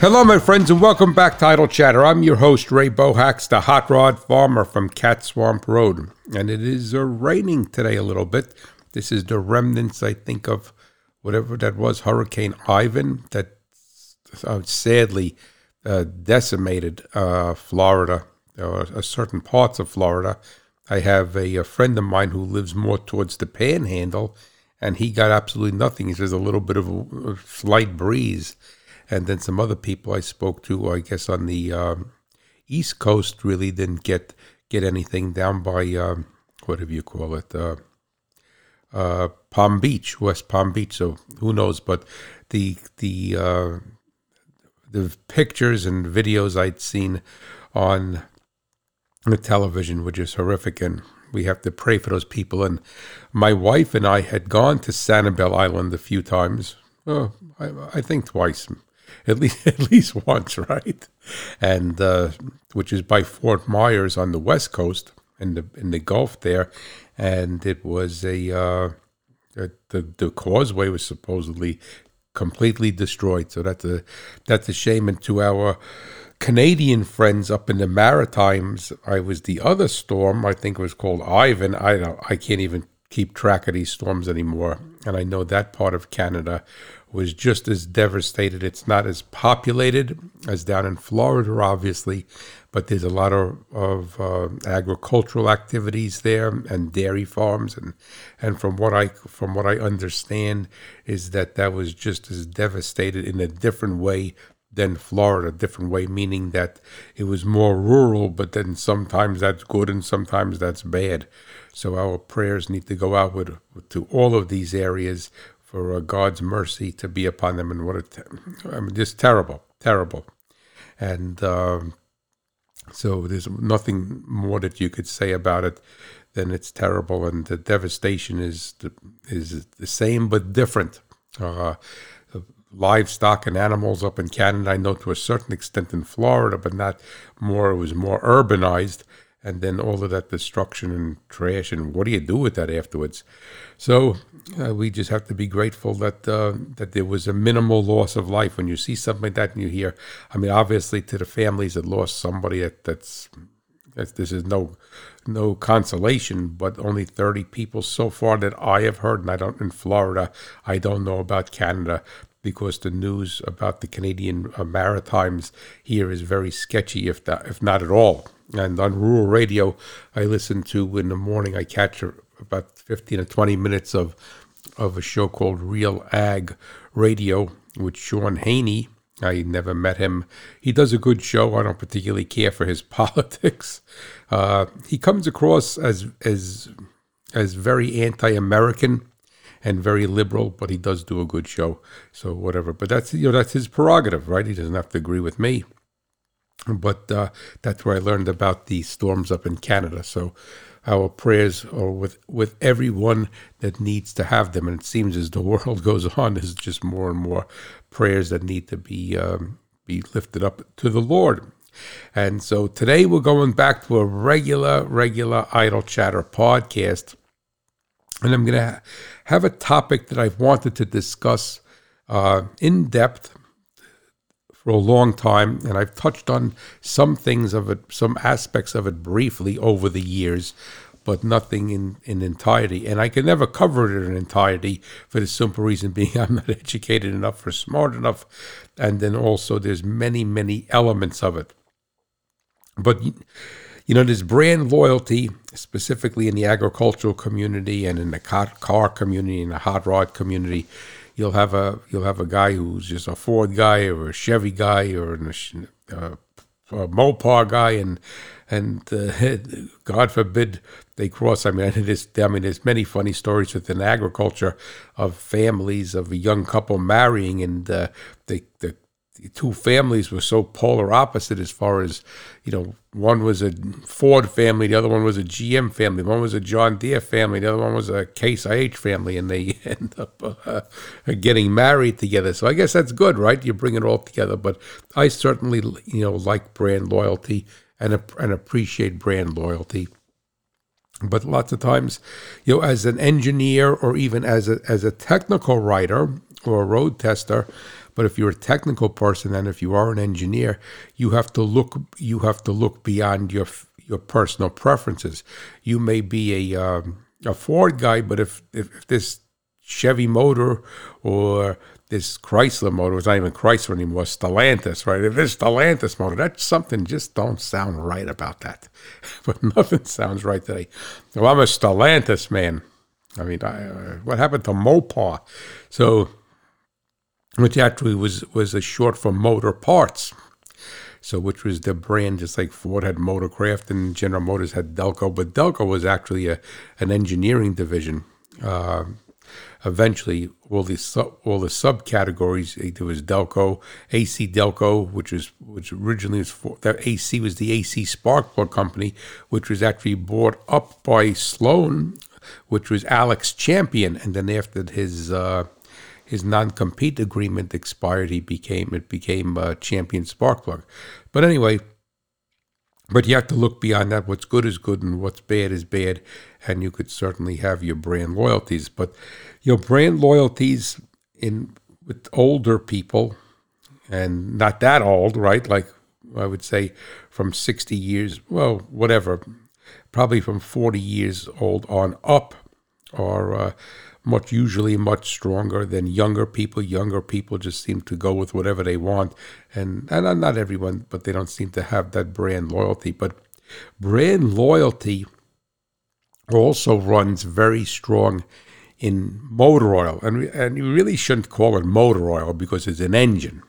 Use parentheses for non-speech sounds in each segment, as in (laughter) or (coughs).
Hello, my friends, and welcome back to Idle Chatter. I'm your host, Ray Bohacz, the hot rod farmer from Cat Swamp Road. And it is uh, raining today a little bit. This is the remnants, I think, of whatever that was, Hurricane Ivan, that uh, sadly uh, decimated uh, Florida, uh, certain parts of Florida. I have a, a friend of mine who lives more towards the panhandle, and he got absolutely nothing. He says a little bit of a slight breeze and then some other people I spoke to, I guess on the um, East Coast, really didn't get get anything down by um, whatever you call it, uh, uh, Palm Beach, West Palm Beach. So who knows? But the the uh, the pictures and videos I'd seen on the television were just horrific, and we have to pray for those people. And my wife and I had gone to Sanibel Island a few times. Oh, I, I think twice, at least (laughs) at least once, right? And uh, which is by Fort Myers on the west coast in the in the Gulf there, and it was a uh, the the causeway was supposedly completely destroyed. So that's a that's a shame. And to our Canadian friends up in the Maritimes, I was the other storm. I think it was called Ivan. I don't. I can't even keep track of these storms anymore. And I know that part of Canada was just as devastated. It's not as populated as down in Florida, obviously, but there's a lot of, of uh, agricultural activities there and dairy farms, and and from what I from what I understand is that that was just as devastated in a different way than Florida, different way, meaning that it was more rural, but then sometimes that's good and sometimes that's bad. So our prayers need to go out with, to all of these areas for uh, God's mercy to be upon them. And what a, te- I mean, just terrible, terrible. And um, so there's nothing more that you could say about it than it's terrible. And the devastation is the, is the same but different. Uh, livestock and animals up in Canada, I know to a certain extent in Florida, but not more. It was more urbanized and then all of that destruction and trash and what do you do with that afterwards? So uh, we just have to be grateful that uh, that there was a minimal loss of life. When you see something like that and you hear i mean obviously to the families that lost somebody that, that's that this is no no consolation but only 30 people so far that i have heard and i don't in florida i don't know about canada because the news about the canadian uh, maritimes here is very sketchy if that if not at all and on rural radio, I listen to in the morning. I catch about fifteen or twenty minutes of of a show called Real Ag Radio with Shaun Haney. I never met him. He does a good show. I don't particularly care for his (laughs) politics. Uh, he comes across as as as very anti-American and very liberal, but he does do a good show. So whatever. But that's you know that's his prerogative, right? He doesn't have to agree with me but uh, that's where I learned about the storms up in Canada. So our prayers are with with everyone that needs to have them, and it seems as the (laughs) world goes on, there's just more and more prayers that need to be um, be lifted up to the Lord. And so today we're going back to a regular, regular idle chatter podcast, and I'm going to have a topic that I've wanted to discuss uh, in depth for a long time, and I've touched on some things of it, some aspects of it briefly over the years, but nothing in, in entirety. And I can never cover it in entirety for the simple reason being (laughs) I'm not educated enough or smart enough. And then also there's many, many elements of it. But you know, there's brand loyalty, specifically in the agricultural community and in the car community and the hot rod community you'll have a you'll have a guy who's just a Ford guy or a Chevy guy or a, uh, a Mopar guy, and and uh, (laughs) God forbid they cross. I mean, (laughs) there's I mean, there's many funny stories within agriculture of families of a young couple marrying, and uh, the the two families were so polar opposite as far as, you know, one was a Ford family, the other one was a GM family, one was a John Deere family, the other one was a Case IH family, and they (laughs) end up uh, getting married together. So I guess that's good, right? You bring it all together. But I certainly, you know, like brand loyalty and and appreciate brand loyalty. But lots of times, you know, as an engineer or even as a as a technical writer or a road tester, But if you're a technical person and if you are an engineer, you have to look you have to look beyond your your personal preferences. You may be a um, a Ford guy, but if, if, if this Chevy motor or this Chrysler motor. It's not even Chrysler anymore. Stellantis, right? If it's Stellantis motor, that's something just don't sound right about that. (laughs) but nothing sounds right today. Well, I'm a Stellantis man. I mean, I, uh, what happened to Mopar? So, which actually was was a short for Motor Parts. So, which was the brand, just like Ford had Motorcraft and General Motors had Delco, but Delco was actually a an engineering division. Uh, eventually all the all the subcategories. Eh, there was Delco, AC Delco, which was which originally was for that AC was the AC spark plug company, which was actually bought up by Sloan, which was Alex Champion, and then after his uh, his non-compete agreement expired, he became it became uh, Champion Spark Plug. But anyway, but you have to look beyond that. What's good is good, and what's bad is bad. And you could certainly have your brand loyalties, but your brand loyalties in with older people, and not that old, right? Like I would say, from sixty years, well, whatever, probably from forty years old on up, or uh, much usually much stronger than younger people. Younger people just seem to go with whatever they want, and and not everyone, but they don't seem to have that brand loyalty. But brand loyalty also runs very strong in motor oil, and and you really shouldn't call it motor oil because it's an engine.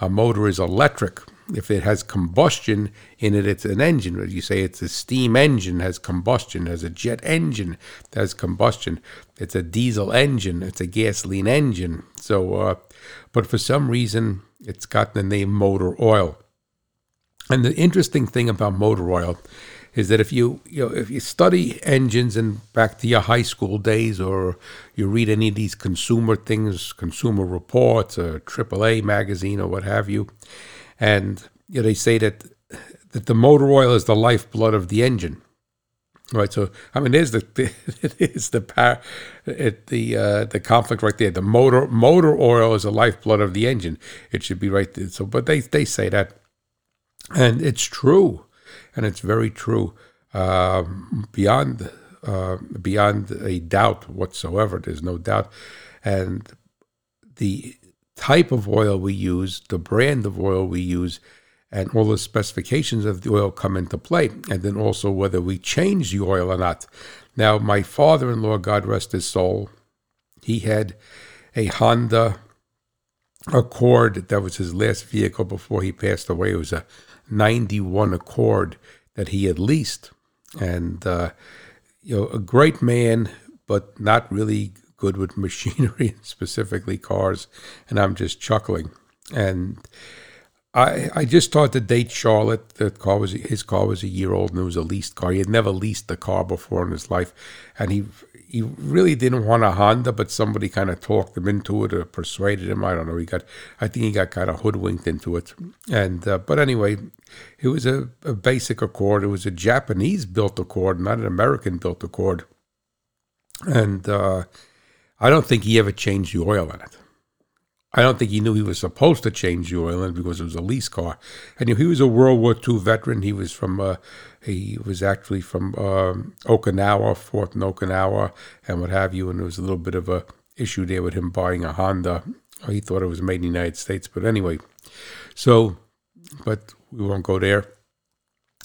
A motor is electric if it has combustion in it, it's an engine. You say it's a steam engine has combustion. There's a jet engine has combustion. It's a diesel engine. It's a gasoline engine. So, uh, but for some reason, it's got the name motor oil. And the interesting thing about motor oil is that if you you know if you study engines and back to your high school days, or you read any of these consumer things, consumer reports, or AAA magazine, or what have you, and you know, they say that that the motor oil is the lifeblood of the engine. Right, so I mean, there's the (laughs) is the power, it, the uh, the conflict right there. The motor motor oil is the lifeblood of the engine. It should be right there. So, but they they say that, and it's true, and it's very true, uh, beyond uh, beyond a doubt whatsoever. There's no doubt, and the type of oil we use, the brand of oil we use, and all the specifications of the oil come into play. And then also whether we change the oil or not. Now, my father in law, God rest his soul, he had a Honda Accord that was his last vehicle before he passed away. It was a 91 Accord that he had leased. And, uh, you know, a great man, but not really good with machinery, (laughs) specifically cars, and I'm just chuckling. And I I just thought to date Charlotte. The car was his car was a year old and it was a leased car. He had never leased a car before in his life, and he he really didn't want a Honda, but somebody kind of talked him into it or persuaded him. I don't know. He got I think he got kind of hoodwinked into it. And uh, but anyway, it was a, a basic Accord. It was a Japanese built Accord, not an American built Accord. And uh, I don't think he ever changed the oil in it. I don't think he knew he was supposed to change the oil in it because it was a lease car. And he was a World War II veteran. He was from, uh, he was actually from um, Okinawa, Fort in Okinawa, and what have you. And there was a little bit of a issue there with him buying a Honda. He thought it was made in the United States, but anyway. So, but we won't go there.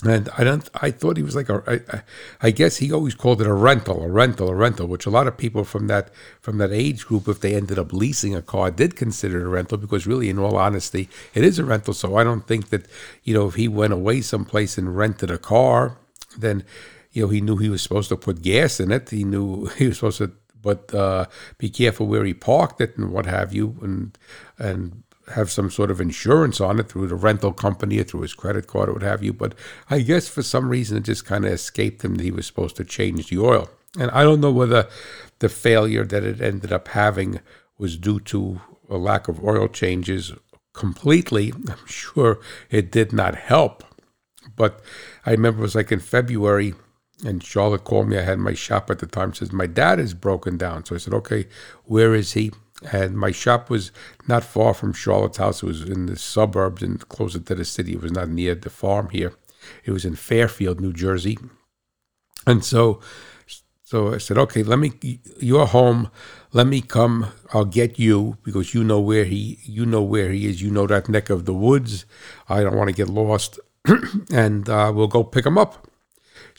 And I don't. I thought he was like a. I, I guess he always called it a rental, a rental, a rental, which a lot of people from that from that age group, if they ended up leasing a car, did consider it a rental because really, in all honesty, it is a rental. So I don't think that you know if he went away someplace and rented a car, then you know he knew he was supposed to put gas in it. He knew (laughs) he was supposed to, but uh, be careful where he parked it and what have you, and and have some sort of insurance on it through the rental company or through his credit card or what have you. But I guess for some reason it just kind of escaped him that he was supposed to change the oil. And I don't know whether the failure that it ended up having was due to a lack of oil changes completely. I'm sure it did not help. But I remember it was like in February, and Charlotte called me. I had my shop at the time. Says my dad is broken down. So I said, okay, where is he? And my shop was not far from Charlotte's house. It was in the suburbs and closer to the city. It was not near the farm here. It was in Fairfield, New Jersey. And so so I said, okay, let me, you're home. Let me come. I'll get you because you know where he, you know where he is. You know that neck of the woods. I don't want to get lost. (clears throat) and uh, we'll go pick him up.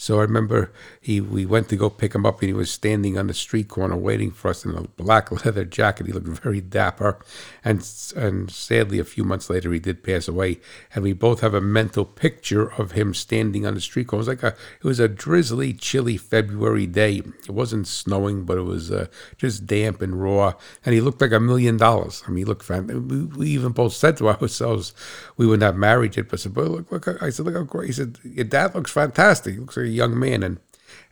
So I remember he we went to go pick him up, and he was standing on the street corner waiting for us in a black (laughs) leather jacket. He looked very dapper, and and sadly, a few months later, he did pass away. And we both have a mental picture of him standing on the street corner. It was like a it was a drizzly, chilly February day. It wasn't snowing, but it was uh, just damp and raw. And he looked like a million dollars. I mean, he looked fantastic. We, we even both said to (laughs) ourselves, we were not married yet, but I said, look, look, I said, look how great. He said, your dad looks fantastic. He looks like a young man, and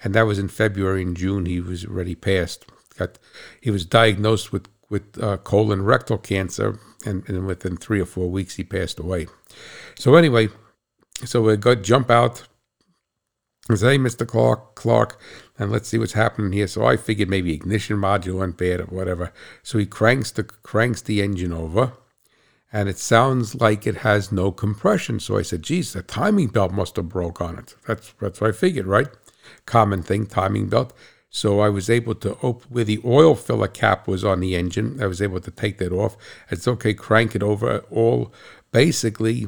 and that was in February and June. He was already passed. Got he was diagnosed with with uh, colon rectal cancer, and, and within three or four weeks he passed away. So anyway, so we got jump out. I said, "Hey, Mister Clark, Clark, and let's see what's happening here." So I figured maybe ignition module went bad or whatever. So he cranks the cranks the engine over and it sounds like it has no compression. So I said, geez, the timing belt must have broke on it. That's that's what I figured, right? Common thing, timing belt. So I was able to open where the oil filler cap was on the engine. I was able to take that off. It's okay, crank it over. All basically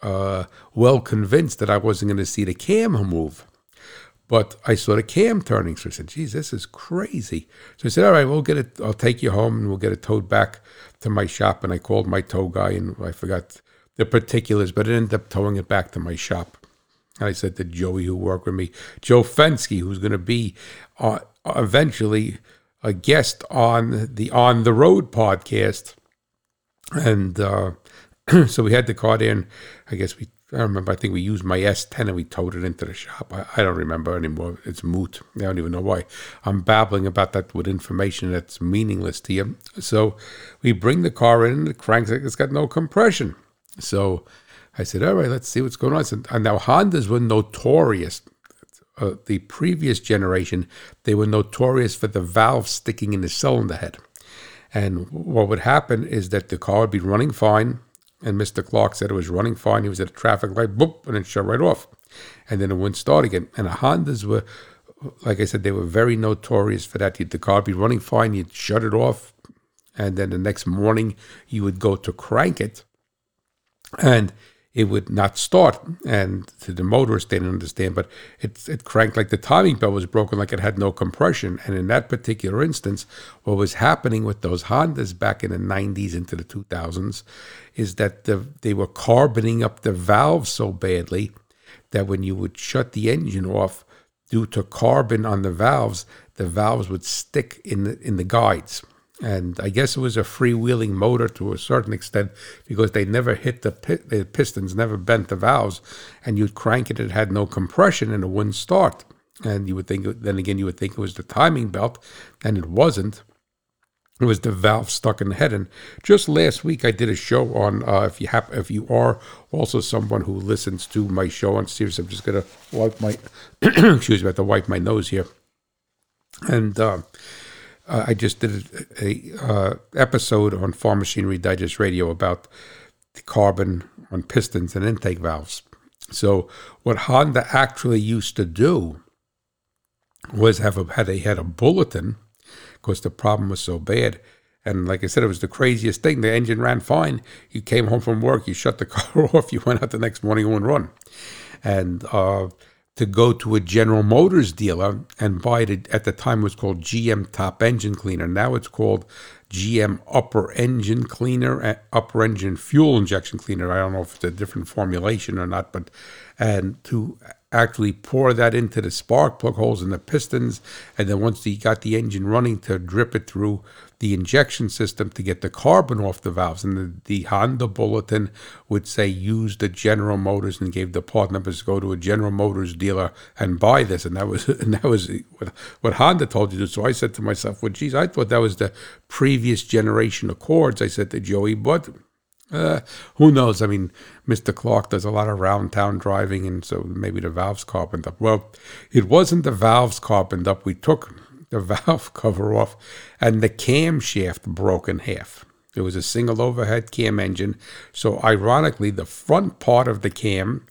uh, well convinced that I wasn't going to see the cam move. But I saw the cam turning, so I said, "Geez, this is crazy." So I said, "All right, we'll get it. I'll take you home, and we'll get it towed back to my shop." And I called my tow guy, and I forgot the particulars, but it ended up towing it back to my shop. And I said to Joey, who worked with me, Joe Fensky, who's going to be uh, eventually a guest on the On the Road podcast, and uh, (clears throat) so we had the car in. I guess we I remember. I think we used my S10 and we towed it into the shop. I, I, don't remember anymore. It's moot. I don't even know why. I'm babbling about that with information that's meaningless to you. So we bring the car in the cranks. It's got no compression. So I said, all right, let's see what's going on. So, and now Hondas were notorious. Uh, the previous generation, they were notorious for the valve sticking in the cylinder head. And what would happen is that the car would be running fine and Mr. Clark said it was running fine. He was at a traffic light, boop, and it shut right off. And then it wouldn't start again. And the Hondas were, like I said, they were very notorious for that. The car would be running fine, you'd shut it off, and then the next morning you would go to crank it, and it would not start. And the motorist, they didn't understand, but it, it cranked like the timing belt was broken, like it had no compression. And in that particular instance, what was happening with those Hondas back in the 90s into the 2000s is that the, they were carboning up the valves so badly that when you would shut the engine off due to carbon on the valves, the valves would stick in the, in the guides. And I guess it was a freewheeling motor to a certain extent because they never hit the, the pistons, never bent the valves, and you'd crank it, it had no compression and it wouldn't start. And you would think, then again, you would think it was the timing belt, and it wasn't. It was the valve stuck in the head. And just last week, I did a show on uh, if you have, if you are also someone who listens to my show on Sirius. I'm just gonna wipe my (clears throat) excuse me, I have to wipe my nose here. And uh, uh, I just did a, a uh, episode on Farm Machinery Digest Radio about the carbon on pistons and intake valves. So what Honda actually used to do was have a, had they had a bulletin because the problem was so bad. And like I said, it was the craziest thing. The engine ran fine. You came home from work, you shut the (laughs) car off, you went out the next morning and run. And uh, to go to a General Motors dealer and buy it. At the time, it was called GM Top Engine Cleaner. Now it's called GM Upper Engine Cleaner, uh, Upper Engine Fuel Injection Cleaner. I don't know if it's a different formulation or not, but and to actually pour that into the spark plug holes in the pistons, and then once you got the engine running, to drip it through the injection system to get the carbon off the valves. And the, the Honda bulletin would say use the General Motors and gave the part numbers go to a General Motors dealer and buy this. And that was (laughs) and that was what, what Honda told you to. So I said to myself, well, geez, I thought that was the previous generation Accords. I said to Joey, but uh, who knows? I mean, Mr. Clark does a lot of round town driving, and so maybe the valves carboned up. Well, it wasn't the valves carboned up. We took the (laughs) valve cover off, and the camshaft broke in half. It was a single overhead cam engine. So, ironically, the front part of the cam,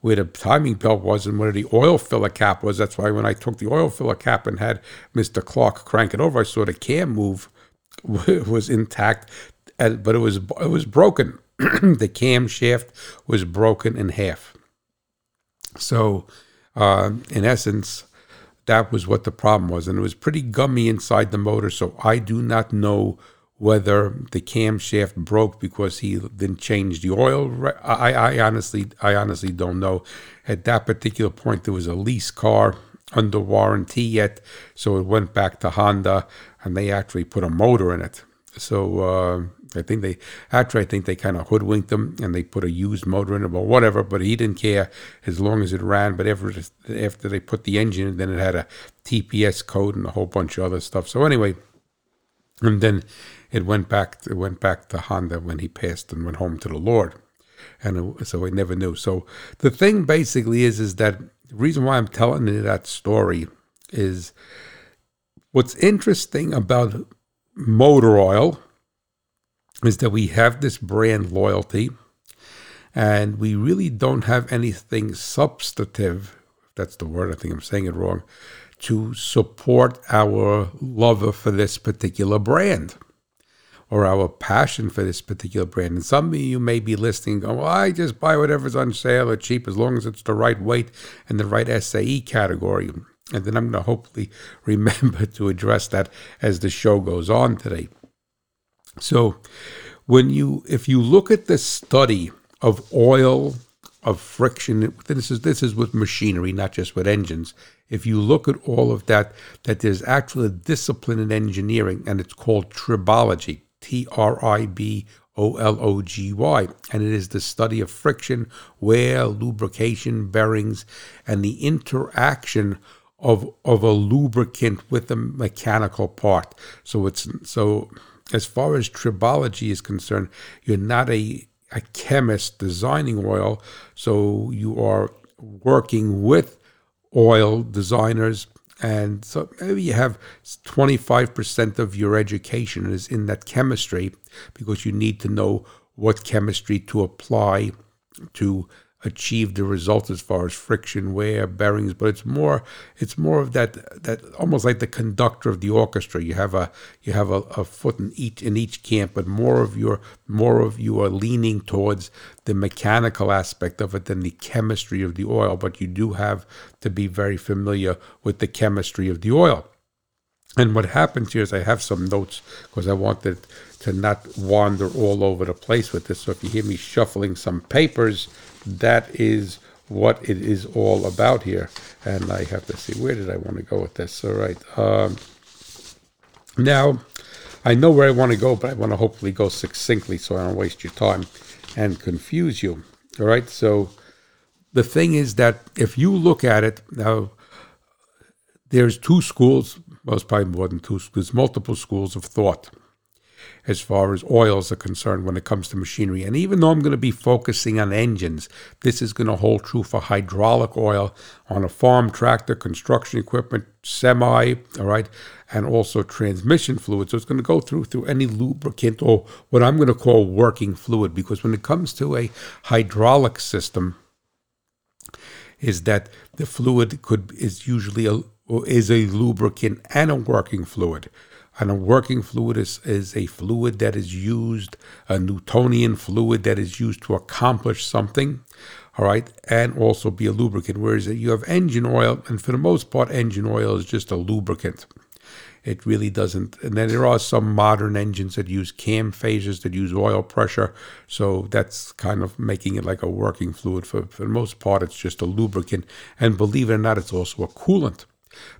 where the timing belt was and where the oil filler cap was, that's why when I took the oil filler cap and had Mr. Clark crank it over, I saw the cam move (laughs) was intact, but it was it was broken. (clears throat) the camshaft was broken in half. So, uh, in essence, that was what the problem was, and it was pretty gummy inside the motor. So I do not know whether the camshaft broke because he didn't change the oil. I, I honestly, I honestly don't know. At that particular point, there was a lease car under warranty yet, so it went back to Honda, and they actually put a motor in it. So uh, I think they actually, I think they kind of hoodwinked him, and they put a used motor in it, or whatever. But he didn't care as long as it ran. But after after they put the engine, in, then it had a TPS code and a whole bunch of other stuff. So anyway, and then it went back it went back to Honda when he passed and went home to the Lord, and it, so I never knew. So the thing basically is is that the reason why I'm telling you that story is what's interesting about motor oil is that we have this brand loyalty and we really don't have anything substantive that's the word i think i'm saying it wrong to support our love for this particular brand or our passion for this particular brand. And some of you may be listening, going, well, I just buy whatever's on sale or cheap as long as it's the right weight and the right SAE category. And then I'm going to hopefully (laughs) remember to address that as the show goes on today. So, when you, if you look at the study of oil, of friction, this is this is with machinery, not just with engines. If you look at all of that, that there's actually a discipline in engineering, and it's called tribology. T R I B O L O G Y. And it is the study of friction, wear, lubrication, bearings, and the interaction of of a lubricant with a mechanical part. So it's so as far as tribology is concerned, you're not a a chemist designing oil, so you are working with oil designers and so maybe you have 25% of your education is in that chemistry because you need to know what chemistry to apply to achieve the result as far as friction, wear, bearings, but it's more it's more of that that almost like the conductor of the orchestra. You have a you have a, a foot in each in each camp, but more of your more of you are leaning towards the mechanical aspect of it than the chemistry of the oil. But you do have to be very familiar with the chemistry of the oil. And what happens here is I have some notes because I wanted to not wander all over the place with this. So if you hear me shuffling some papers, that is what it is all about here. And I have to see where did I want to go with this. All right. Um, now, I know where I want to go, but I want to hopefully go succinctly so I don't waste your time and confuse you. All right. So the thing is that if you look at it now, there's two schools. Well, it's probably more than two. There's multiple schools of thought as far as oils are concerned when it comes to machinery. And even though I'm going to be focusing on engines, this is going to hold true for hydraulic oil on a farm tractor, construction equipment, semi, all right, and also transmission fluid. So it's going to go through through any lubricant or what I'm going to call working fluid because when it comes to a hydraulic system, is that the fluid could is usually a is a lubricant and a working fluid. And a working fluid is, is a fluid that is used, a Newtonian fluid that is used to accomplish something, all right, and also be a lubricant. Whereas you have engine oil, and for the most part, engine oil is just a lubricant. It really doesn't. And then there are some modern engines that use cam phasers that use oil pressure. So that's kind of making it like a working fluid. For, for the most part, it's just a lubricant. And believe it or not, it's also a coolant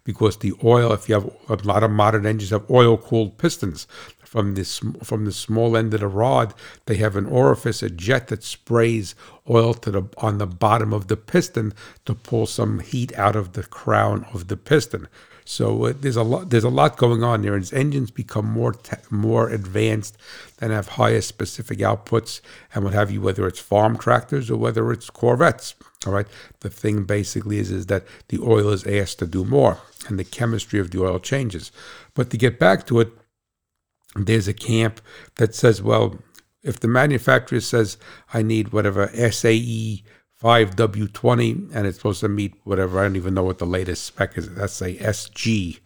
because the oil, if you have a lot of modern engines, have oil cooled pistons. from this from the small end of the rod, they have an orifice, a jet that sprays oil to the on the bottom of the piston to pull some heat out of the crown of the piston. So uh, there's a lot there's a lot going on there. As engines become more te- more advanced and have higher specific outputs and what have you, whether it's farm tractors or whether it's Corvettes. All right. The thing basically is is that the oil is asked to do more, and the chemistry of the oil changes. But to get back to it, there's a camp that says, well, if the manufacturer says I need whatever SAE 5W20 and it's supposed to meet whatever, I don't even know what the latest spec is. That's a SG,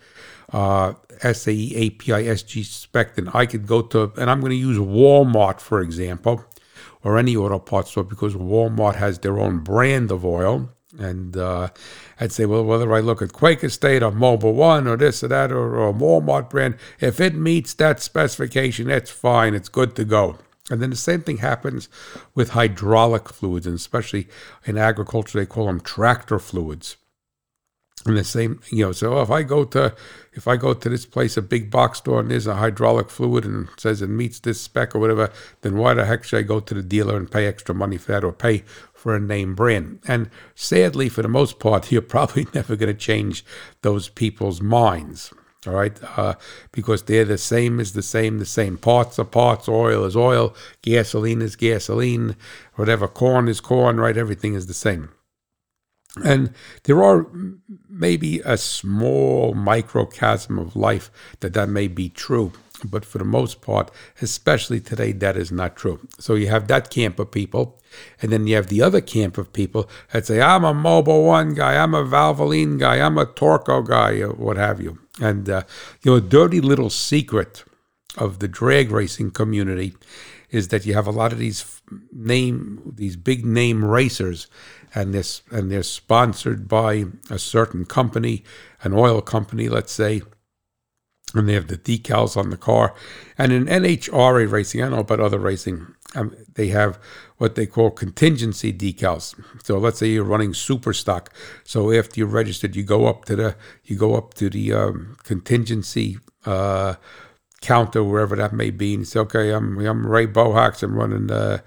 uh, SAE API SG spec. Then I could go to, and I'm going to use Walmart, for example, or any auto parts store because Walmart has their own brand of oil. And uh, I'd say, well, whether I look at Quaker State or Mobil One or this or that or, or Walmart brand, if it meets that specification, that's fine. It's good to go. And then the same thing happens with hydraulic fluids, and especially in agriculture, they call them tractor fluids. And the same, you know, so if I go to if I go to this place, a big box store, and there's a hydraulic fluid and says it meets this spec or whatever, then why the heck should I go to the dealer and pay extra money for that or pay for a name brand? And sadly, for the most part, (laughs) you're probably never going to change those people's minds all right? Uh, because they're the same as the same the same parts are parts oil is oil gasoline is gasoline whatever corn is corn right? Everything is the same and there are maybe a small microcosm of life that that may be true but for the most part especially today that is not true. So you have that camp of people and then you have the other camp of people that say i'm a Mobil One guy i'm a valvoline guy i'm a Torco guy or what have you. And uh, you know, dirty little secret of the drag racing community is that you have a lot of these name, these big name racers, and this and they're sponsored by a certain company, an oil company, let's say, and they have the decals on the car. And in NHRA racing, I don't know about other racing, um, they have what they call contingency decals. So let's say you're running super stock. So after you're registered, you go up to the you go up to the um, contingency uh, counter wherever that may be, and say, okay, I'm I'm Ray Bohacz. I'm running uh,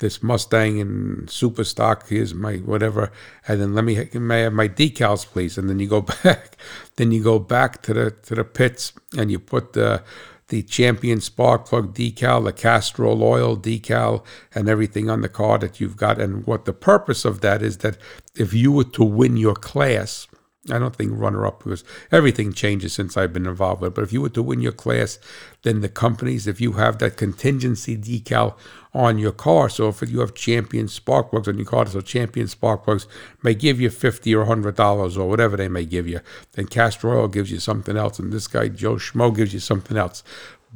this Mustang and super stock. Here's my whatever, and then let me may I have my decals, please. And then you go (laughs) back, then you go back to the to the pits, and you put the the champion spark plug decal, the Castrol oil decal, and everything on the car that you've got. And what the purpose of that is that if you were to win your class, I don't think runner up because everything changes since I've been involved with it. But if you were to win your class, then the companies, if you have that contingency decal on your car, so if you have champion spark plugs on your car, so champion spark plugs may give you fifty or hundred dollars or whatever they may give you. Then Castrol Oil gives you something else, and this guy Joe Schmo gives you something else.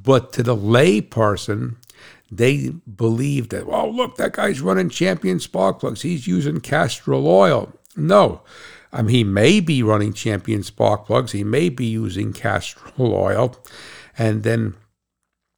But to the lay person, they believe that, oh, look, that guy's running champion spark plugs. He's using Castrol oil. No, um, he may be running champion spark plugs. He may be using Castrol (laughs) oil. And then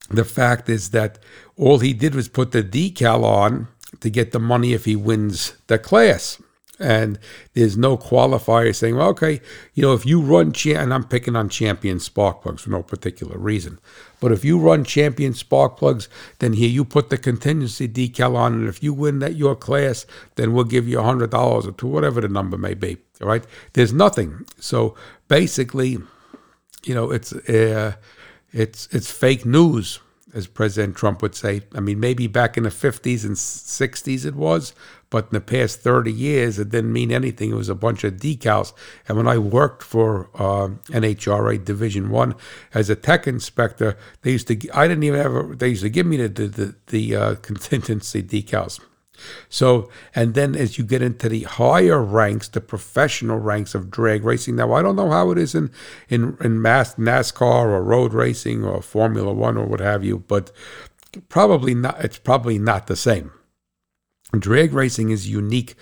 the fact is that all he did was put the decal on to get the money if he wins the class. And there's no qualifier saying, well, okay, you know, if you run, cha- and I'm picking on champion spark plugs for no particular reason, but if you run champion spark plugs, then here you put the contingency decal on, and if you win that your class, then we'll give you $100 or two, whatever the number may be. All right. There's nothing. So basically, you know, it's, uh, it's, it's fake news as President Trump would say. I mean, maybe back in the 50s and 60s it was, but in the past 30 years, it didn't mean anything. It was a bunch of decals. And when I worked for uh, NHRA Division One as a tech inspector, they used to, I didn't even have, they used to give me the, the, the, the uh, (laughs) contingency decals. So, and then as you get into the higher ranks, the professional ranks of drag racing. Now, I don't know how it is in in in mass NASCAR or road racing or Formula One or what have you, but probably not. It's probably not the same. Drag racing is unique,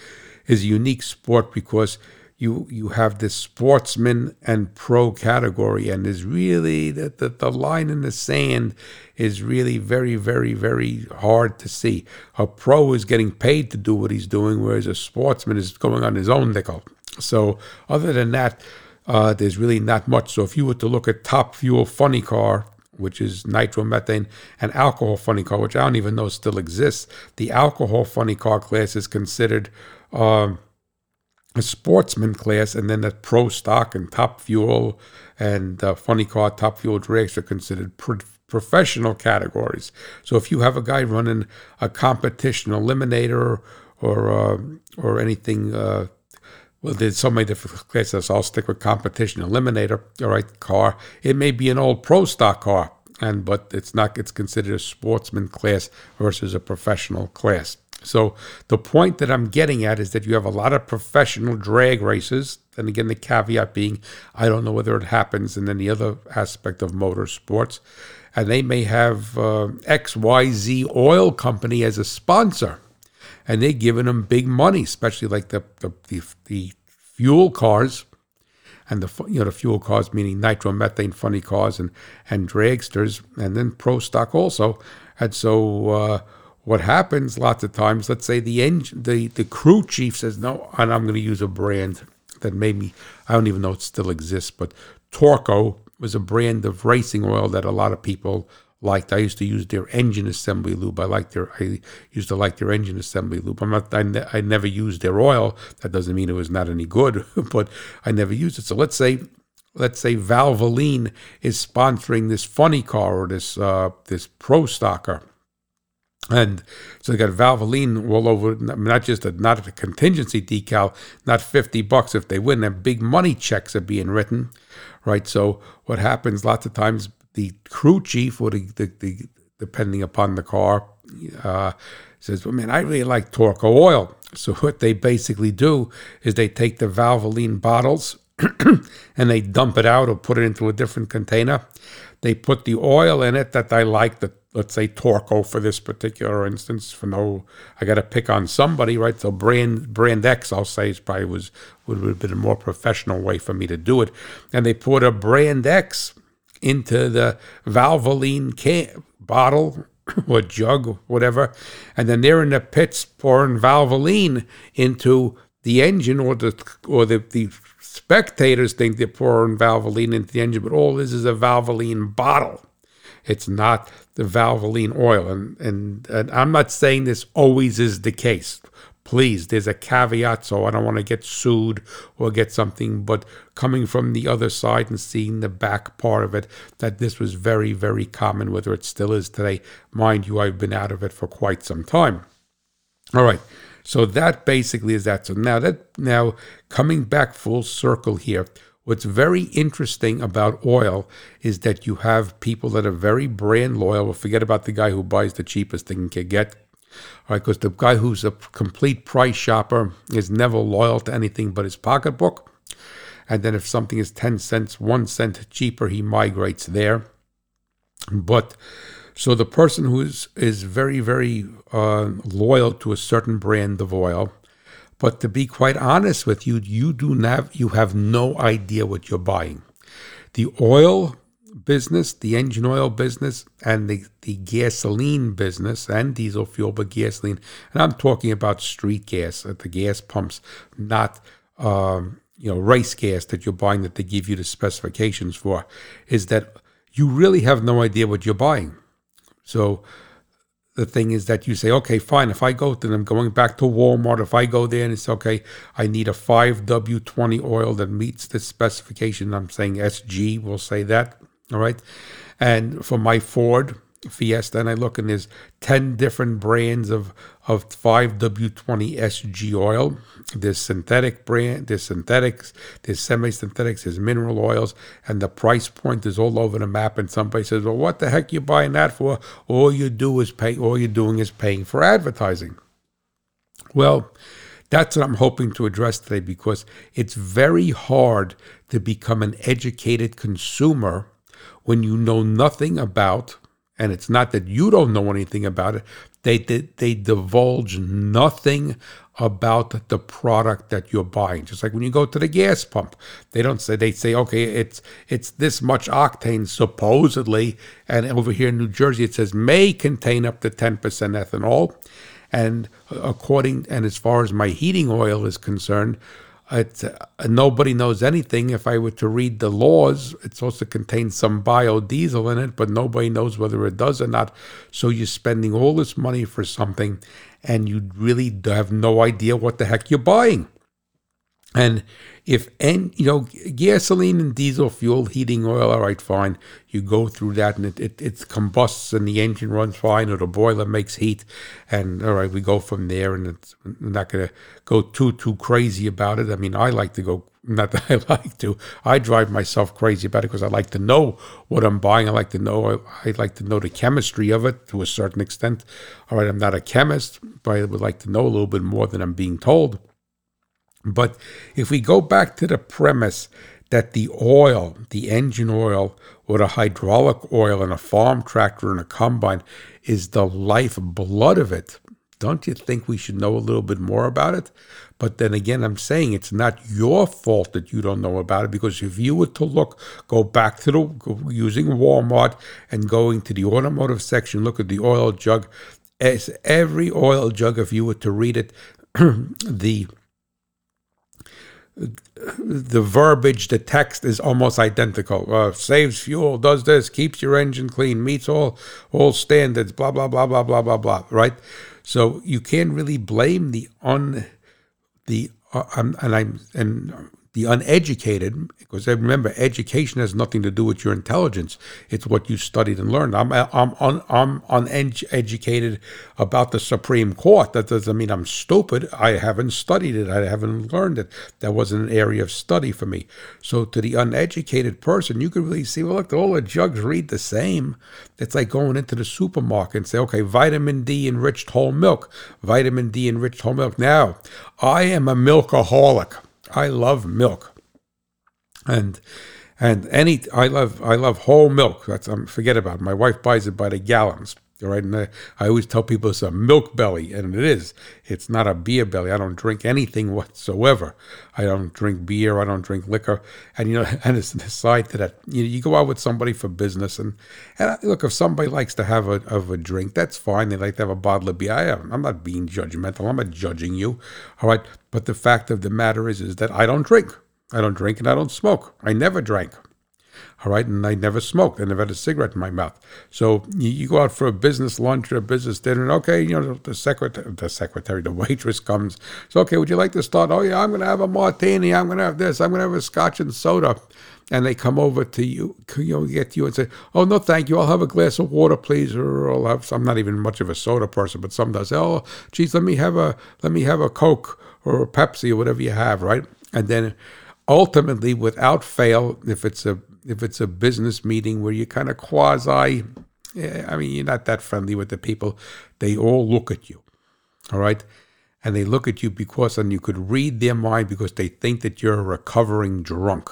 is a unique sport because you you have this sportsman and pro category, and there's really the, the, the line in the sand is really very, very, very hard to see. A pro is getting paid to do what he's doing, whereas a sportsman is going on his own nickel. So other than that, uh, there's really not much. So if you were to look at Top Fuel Funny Car which is nitromethane, and alcohol funny car, which I don't even know still exists. The alcohol funny car class is considered um, a sportsman class, and then the pro stock and top fuel and uh, funny car top fuel drags are considered pro- professional categories. So if you have a guy running a competition eliminator or uh, or anything. Uh, well, there's so many different classes. I'll stick with competition eliminator. All right, car. It may be an old pro stock car, and but it's not. It's considered a sportsman class versus a professional class. So the point that I'm getting at is that you have a lot of professional drag races. And again, the caveat being, I don't know whether it happens in any other aspect of motorsports. And they may have uh, XYZ oil company as a sponsor and they're giving them big money, especially like the the, the, the fuel cars. And the you know the fuel cars meaning nitromethane funny cars and and dragsters. And then pro stock also. And so uh, what happens lots of times let's say the engine the the crew chief says no and i'm going to use a brand that made me i don't even know it still exists but torco was a brand of racing oil that a lot of people liked. I used to use their engine assembly lube. I liked their. I used to like their engine assembly lube. I'm not. I, ne- I never used their oil. That doesn't mean it was not any good, (laughs) but I never used it. So let's say, let's say Valvoline is sponsoring this funny car or this uh, this pro stocker. And so they got Valvoline all over, not just a not a contingency decal, not fifty bucks if they win. And big money checks are being written, right? So what happens lots of times? The crew chief, or the, the, the depending upon the car, uh, says, "Well, man, I really like Torco oil." So (laughs) what they basically do is they take the Valvoline bottles (clears throat) and they dump it out or put it into a different container. They put the oil in it that I like, the let's say Torco for this particular instance. For no, I got to pick on somebody, right? So brand brand X, I'll say, is probably was would have been a more professional way for me to do it. And they put a brand X into the Valvoline can bottle (coughs) or jug, whatever, and then they're in the pits pouring Valvoline into the engine, or the or the, the spectators think they're pouring Valvoline into the engine, but all this is a Valvoline bottle. It's not the Valvoline oil, and, and and I'm not saying this always is the case please, there's a caveat, so I don't want to get sued or get something, but coming from the other side and seeing the back part of it, that this was very, very common, whether it still is today. Mind you, I've been out of it for quite some time. All right. So that basically is that. So now that now coming back full circle here, what's very interesting about oil is that you have people that are very brand loyal. Well, forget about the guy who buys the cheapest thing he can get all right, because the guy who's a complete price shopper is never loyal to anything but his pocketbook. And then if something is 10 cents, 1 cent cheaper, he migrates there. But so the person who is, is very, very uh, loyal to a certain brand of oil, but to be quite honest with you, you do not you have no idea what you're buying. The oil business, the engine oil business, and the, the gasoline business and diesel fuel, but gasoline. And I'm talking about street gas at the gas pumps, not um, you know race gas that you're buying that they give you the specifications for. Is that you really have no idea what you're buying. So the thing is that you say, okay, fine. If I go to them, going back to Walmart, if I go there and it's okay, I need a 5W20 oil that meets the specification. I'm saying SG, we'll say that. All right. And for my Ford Fiesta, and I look and there's 10 different brands of, of 5W20 SG oil. There's synthetic brand, there's synthetics, there's semi-synthetics, there's mineral oils, and the price point is all over the map. And somebody says, Well, what the heck you buying that for? All you do is pay all you're doing is paying for advertising. Well, that's what I'm hoping to address today because it's very hard to become an educated consumer when you know nothing about, and it's not that you don't know anything about it, they, they, they divulge nothing about the product that you're buying. Just like when you go to the gas pump, they don't say they say, okay, it's it's this much octane supposedly, and over here in New Jersey it says may contain up to 10% ethanol. And according and as far as my heating oil is concerned, it's, uh, nobody knows anything. If I were to read the laws, it's also contains some biodiesel in it, but nobody knows whether it does or not. So you're spending all this money for something, and you really have no idea what the heck you're buying. And if and you know gasoline and diesel fuel, heating oil, all right, fine. You go through that and it, it, it combusts and the engine runs fine, or the boiler makes heat, and all right, we go from there. And it's not gonna go too too crazy about it. I mean, I like to go. Not that (laughs) I like to. I drive myself crazy about it because I like to know what I'm buying. I like to know. I, I like to know the chemistry of it to a certain extent. All right, I'm not a chemist, but I would like to know a little bit more than I'm being told. But if we go back to the premise that the oil, the engine oil, or the hydraulic oil in a farm tractor and a combine is the lifeblood of it, don't you think we should know a little bit more about it? But then again, I'm saying it's not your fault that you don't know about it because if you were to look, go back to the using Walmart and going to the automotive section, look at the oil jug. As every oil jug, if you were to read it, (clears throat) the the verbiage, the text is almost identical. Uh, saves fuel, does this, keeps your engine clean, meets all all standards, blah blah blah blah blah blah blah. Right. So you can't really blame the un the uh, and I'm and the uneducated, because remember, education has nothing to do with your intelligence. It's what you studied and learned. I'm I'm I'm uneducated about the Supreme Court. That doesn't mean I'm stupid. I haven't studied it. I haven't learned it. That wasn't an area of study for me. So to the uneducated person, you could really see, well, look, all the jugs read the same. It's like going into the supermarket and say, okay, vitamin D enriched whole milk, vitamin D enriched whole milk. Now, I am a milkaholic. I love milk, and and any I love I love whole milk. That's um, forget about it. My wife buys it by the gallons. All right, and I, I always tell people it's a milk belly, and it is. It's not a beer belly. I don't drink anything whatsoever. I don't drink beer. I don't drink liquor. And you know, (laughs) and it's aside to that, you, know, you go out with somebody for business, and and look, if somebody likes to have a of a drink, that's fine. They like to have a bottle of beer. I am, I'm not being judgmental. I'm not judging you. All right, but the fact of the matter is, is that I don't drink. I don't drink and I don't smoke. I never drank. All right, and I never smoked. I never had a cigarette in my mouth. So you, you go out for a business lunch or a business dinner, and okay, you know the secretary, the secretary, the (laughs) waitress comes. So okay, would you like to start? Oh yeah, I'm going to have a martini. I'm going to have this. I'm going to have a scotch and soda. And they come over to you, you know, get you and say, "Oh no, thank you. I'll have a glass of water, please, or I'll have." Some I'm not even much of a soda person, but some does. Oh, geez, let me have a let me have a Coke or a Pepsi or whatever you have, right? And then ultimately, without fail, if it's a if it's a business meeting where you kind of quasi, eh, I mean, you're not that friendly with the people, they all look at you, all right? And they look at you because, and you could read their mind because they think that you're a recovering drunk.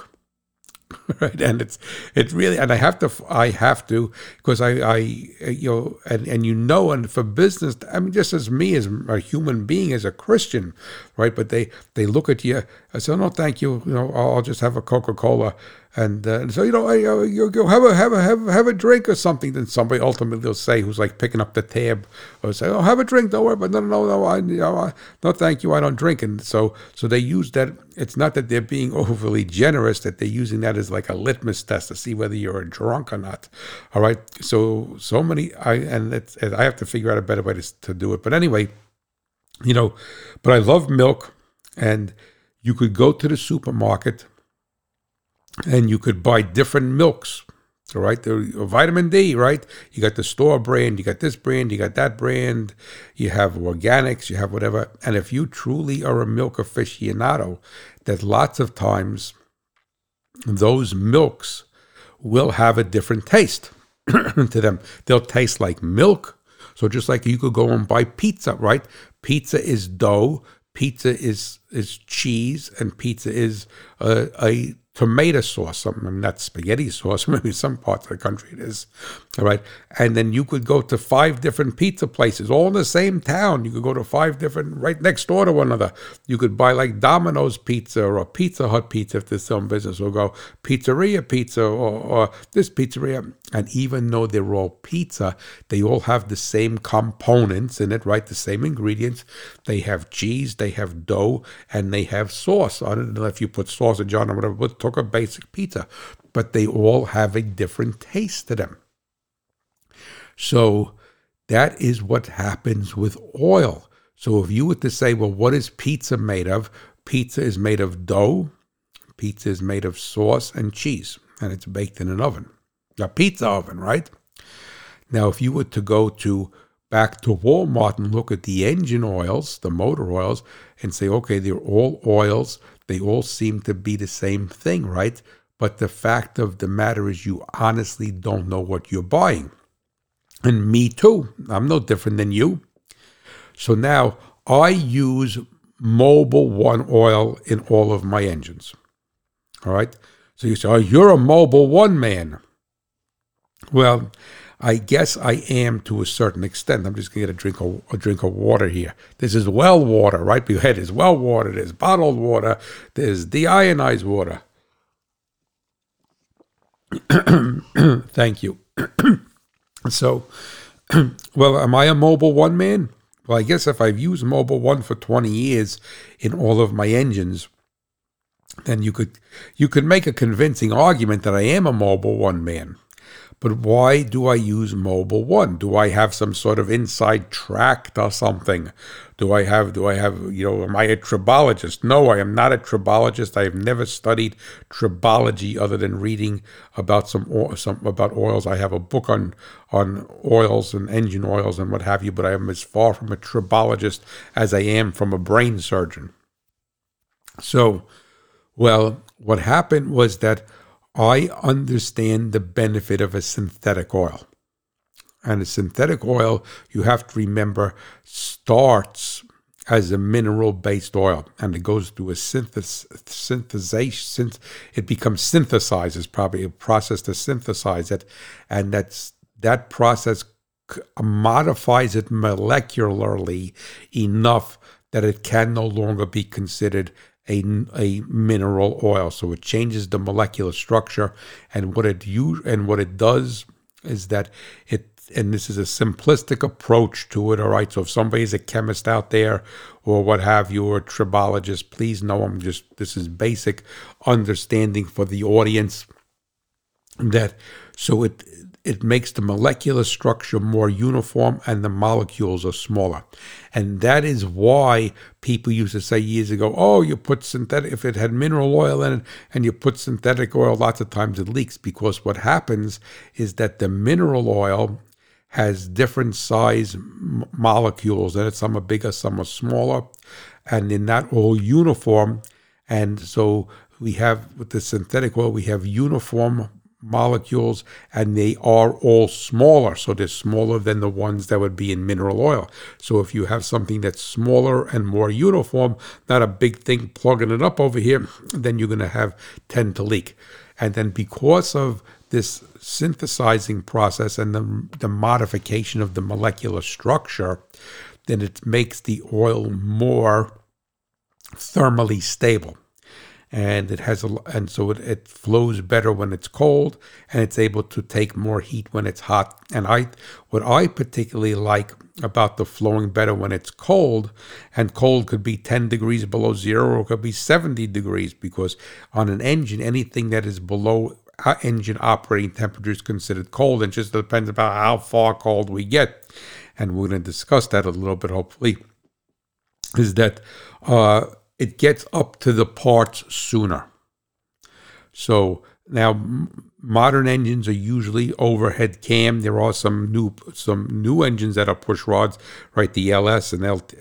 (laughs) right and it's it's really and i have to i have to because i i you know and and you know and for business i mean just as me as a human being as a christian right but they they look at you i say oh, no thank you you know i'll just have a coca-cola and, uh, so you know, you go have a have a have have a drink or something. Then somebody ultimately will say, who's like picking up the tab, or say, "Oh, have a drink, don't worry." But no, no, no, I, you know, I, no, thank you, I don't drink. And so, so they use that. It's not that they're being (laughs) overly generous; that they're using that as like a litmus test to see whether you're drunk or not. All right. So, so many, I and it's, I have to figure out a better way to, to do it. But anyway, you know, but I love milk, and you could go to the supermarket and you could buy different milks. So, right, the vitamin D, right? You got the store brand, you got this brand, you got that brand, you have organics, you have whatever. And if you truly are a milk aficionado, that lots of times those milks will have a different taste (clears throat) to them. They'll taste like milk. So just like you could go and buy pizza, right? Pizza is dough, pizza is is cheese, and pizza is a, a tomato sauce, I mean, not spaghetti sauce, (laughs) maybe some parts of the country it is. All right. And then you could go to five different pizza places, all in the same town. You could go to five different, right next door to one another. You could buy like Domino's Pizza or Pizza Hut Pizza if there's some business, or go Pizzeria Pizza or, or this pizzeria. And even though they're all pizza, they all have the same components in it, right? The same ingredients. They have cheese, they have dough, and they have sauce on it. And if you put sausage on or whatever, but took a basic pizza. But they all have a different taste to them. So that is what happens with oil. So if you were to say, well, what is pizza made of? Pizza is made of dough, pizza is made of sauce and cheese, and it's baked in an oven a pizza oven, right? Now, if you were to go to back to Walmart and look at the engine oils, the motor oils, and say, okay, they're all oils, they all seem to be the same thing, right? But the fact of the matter is, you honestly don't know what you're buying. And me too. I'm no different than you. So now I use Mobil One oil in all of my engines. All right. So you say, oh, you're a Mobil One man. Well, I guess I am to a certain extent. I'm just to get a drink of a drink of water here. This is well water, right? Behind is well water. There's bottled water. There's deionized water. (clears throat) Thank you. (clears throat) so, (clears throat) well, am I a Mobil One man? Well, I guess if I've used Mobil One for 20 years in all of my engines, then you could you could make a convincing argument that I am a Mobil One man. But why do I use Mobil One? Do I have some sort of inside tract or something? Do I have, do I have, you know, am I a tribologist? No, I am not a tribologist. I have never studied tribology other than reading about some, some about oils. I have a book on, on oils and engine oils and what have you, but I am as far from a tribologist as I am from a brain surgeon. So, well, what happened was that I understand the benefit of a synthetic oil. And a synthetic oil, you have to remember, starts as a mineral based oil and it goes through a synthesis, synthesization. It becomes synthesized, is probably a process to synthesize it. And that's that process modifies it molecularly enough that it can no longer be considered a, a mineral oil. So it changes the molecular structure, and what it use, and what it does is that it and this is a simplistic approach to it. All right. So if somebody's a chemist out there or what have you, or a tribologist, please know I'm just this is basic understanding for the audience that so it it makes the molecular structure more uniform and the molecules are smaller. And that is why people used to say years ago, oh, you put synthetic, if it had mineral oil in it and you put synthetic oil, lots of times it leaks because what happens is that the mineral oil has different size m- molecules it. Some are bigger, some are smaller, and they're not all uniform. And so we have with the synthetic oil, we have uniform molecules and they are all smaller. So they're smaller than the ones that would be in mineral oil. So if you have something that's smaller and more uniform, not a big thing plugging it up over here, then you're going to have tend to leak. And then because of this synthesizing process and the, the modification of the molecular structure, then it makes the oil more thermally stable and it has a and so it, it flows better when it's cold and it's able to take more heat when it's hot. And i what i particularly like about the flowing better when it's cold and cold could be 10 degrees below zero or could be 70 degrees because on an engine anything that is below engine operating temperature is considered cold and just depends about how far cold we get. And we're going to discuss that a little bit hopefully is that uh, it gets up to the parts sooner. So now modern engines are usually overhead cam. There are some new some new engines that are push rods, right? The LS and LT,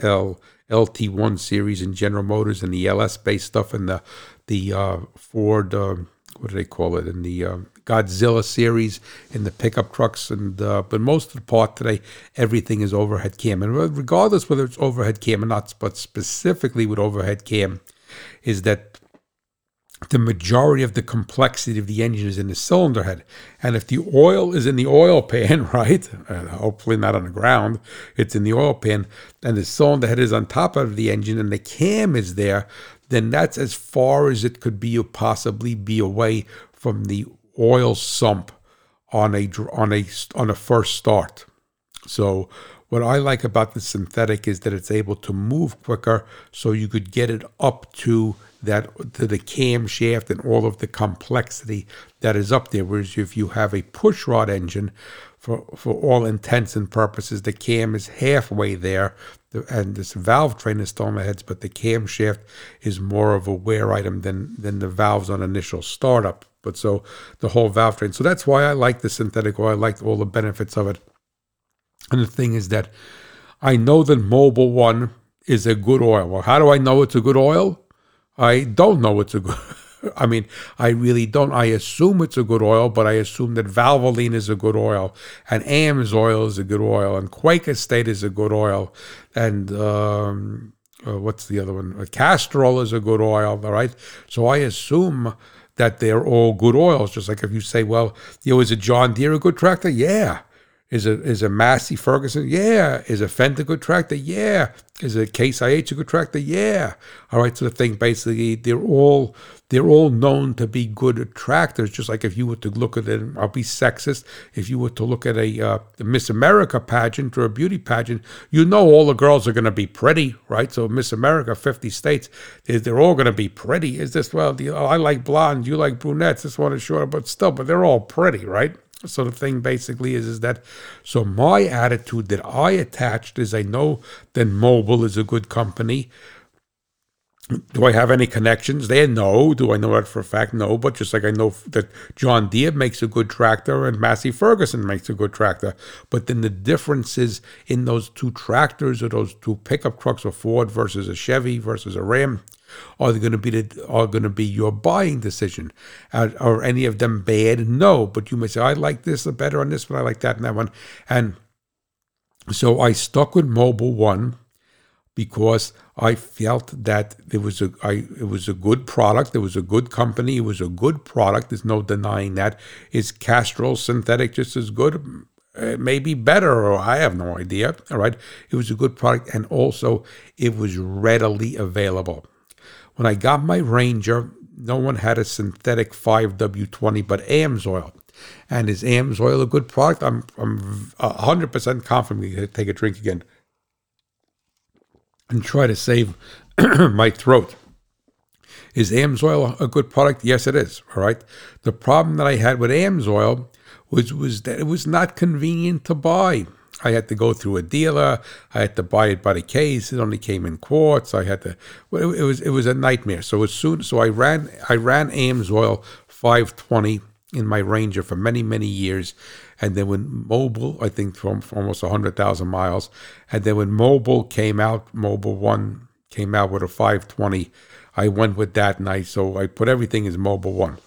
LT1 series in General Motors and the LS based stuff and the the uh, Ford uh, what do they call it in the uh, Godzilla series in the pickup trucks, and uh, but most of the part today, everything is overhead cam, and regardless whether it's overhead cam or not, but specifically with overhead cam, is that the majority of the complexity of the engine is in the cylinder head. And if the oil is in the oil pan, (laughs) right, uh, hopefully not on the ground, it's in the oil pan, and the cylinder head is on top of the engine and the cam is there, then that's as far as it could be or possibly be away from the oil sump on a on a on a first start. So what I like about the synthetic is that it's able to move quicker, so you could get it up to that to the camshaft and all of the complexity that is up there. Whereas if you have a pushrod engine, for for all intents and purposes, the cam is halfway there, and this valve train is still on the heads, but the camshaft is more of a wear item than than the valves on initial startup. But so the whole valve train. So that's why I like the synthetic oil. I like all the benefits of it. And the thing is that I know that Mobil One is a good oil. Well, how do I know it's a good oil? I don't know it's a good. (laughs) I mean, I really don't. I assume it's a good oil, but I assume that Valvoline is a good oil, and AMSOIL is a good oil, and Quaker State is a good oil, and um, uh, what's the other one? Uh, Castrol is a good oil, all right? So I assume that they're all good oils. Just like if you say, well, you know, is a John Deere a good tractor? Yeah. Is a is a Massey Ferguson? Yeah. Is a Fendt a good tractor? Yeah. Is a Case IH a good tractor? Yeah. All right. So the thing basically, they're all they're all known to be good tractors. Just like if you were to look at it, I'll be sexist. If you were to look at a uh, Miss America pageant or a beauty pageant, you know all the girls are going to be pretty, right? So Miss America, fifty states, they're all going to be pretty. Is this well? Oh, I like blondes, you like brunettes. This one is shorter, but still, but they're all pretty, right? So the thing basically is, is that so my attitude that I attached is I know that Mobil is a good company. (clears throat) Do I have any connections there? No. Do I know that for a fact? No. But just like I know that John Deere makes a good tractor and Massey Ferguson makes a good tractor. But then the differences in those two tractors or those two pickup trucks, a Ford versus a Chevy versus a Ram, are going to be the, are going to be your buying decision? Are, are any of them bad? No, but you may say I like this better on this one, I like that and that one, and so I stuck with Mobil One because I felt that there was a I, it was a good product. It was a good company. It was a good product. There's no denying that. Is Castrol synthetic just as good? Uh, maybe better, or I have no idea. All right, it was a good product, and also it was readily available. When I got my Ranger, no one had a synthetic 5W20 but AMSOIL. And is AMSOIL a good product? I'm, I'm 100% confident to take a drink again and try to save (clears throat) my throat. Is AMSOIL a good product? Yes, it is. All right. The problem that I had with AMSOIL was was that it was not convenient to buy. I had to go through a dealer. I had to buy it by the case. It only came in quarts. I had to. Well, it, was it was a nightmare. So as soon so I ran I ran AMSOIL 520 in my Ranger for many many years, and then when Mobil, I think from, from almost hundred thousand miles, and then when Mobil came out, Mobil One came out with a 520. I went with that, I so I put everything as Mobil One.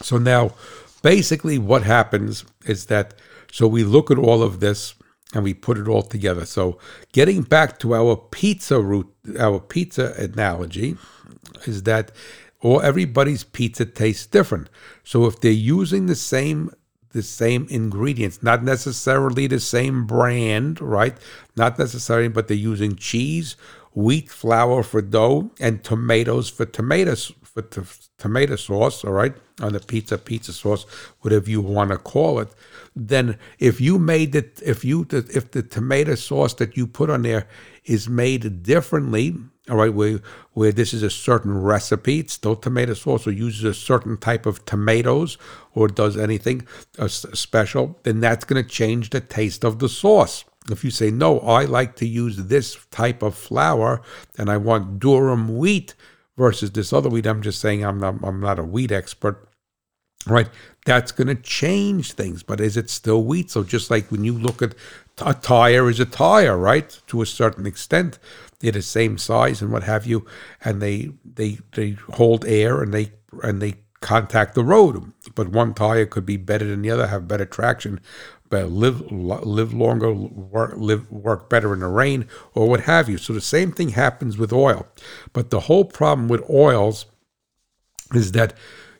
So now, basically, what happens is that so we look at all of this and we put it all together. So, getting back to our pizza route, our pizza analogy is that or everybody's pizza tastes different. So, if they're using the same the same ingredients, not necessarily the same brand, right? Not necessarily, but they're using cheese, wheat flour for dough, and tomatoes for tomatoes for t- tomato sauce, all right, on the pizza, pizza sauce, whatever you want to call it then if you made it, if you if the tomato sauce that you put on there is made differently, all right, where where this is a certain recipe, it's still tomato sauce, or uses a certain type of tomatoes, or does anything uh, special, then that's going to change the taste of the sauce. If you say no, I like to use this type of flour, and I want durum wheat versus this other wheat, I'm just saying I'm not I'm not a wheat expert right? That's going to change things, but is it still wheat? So just like when you look at a tire is a tire, right? To a certain extent, they're the same size and what have you, and they they they hold air and they and they contact the road. But one tire could be better than the other, have better traction, but live live longer, work live work better in the rain or what have you. So the same thing happens with oil, but the whole problem with oils is that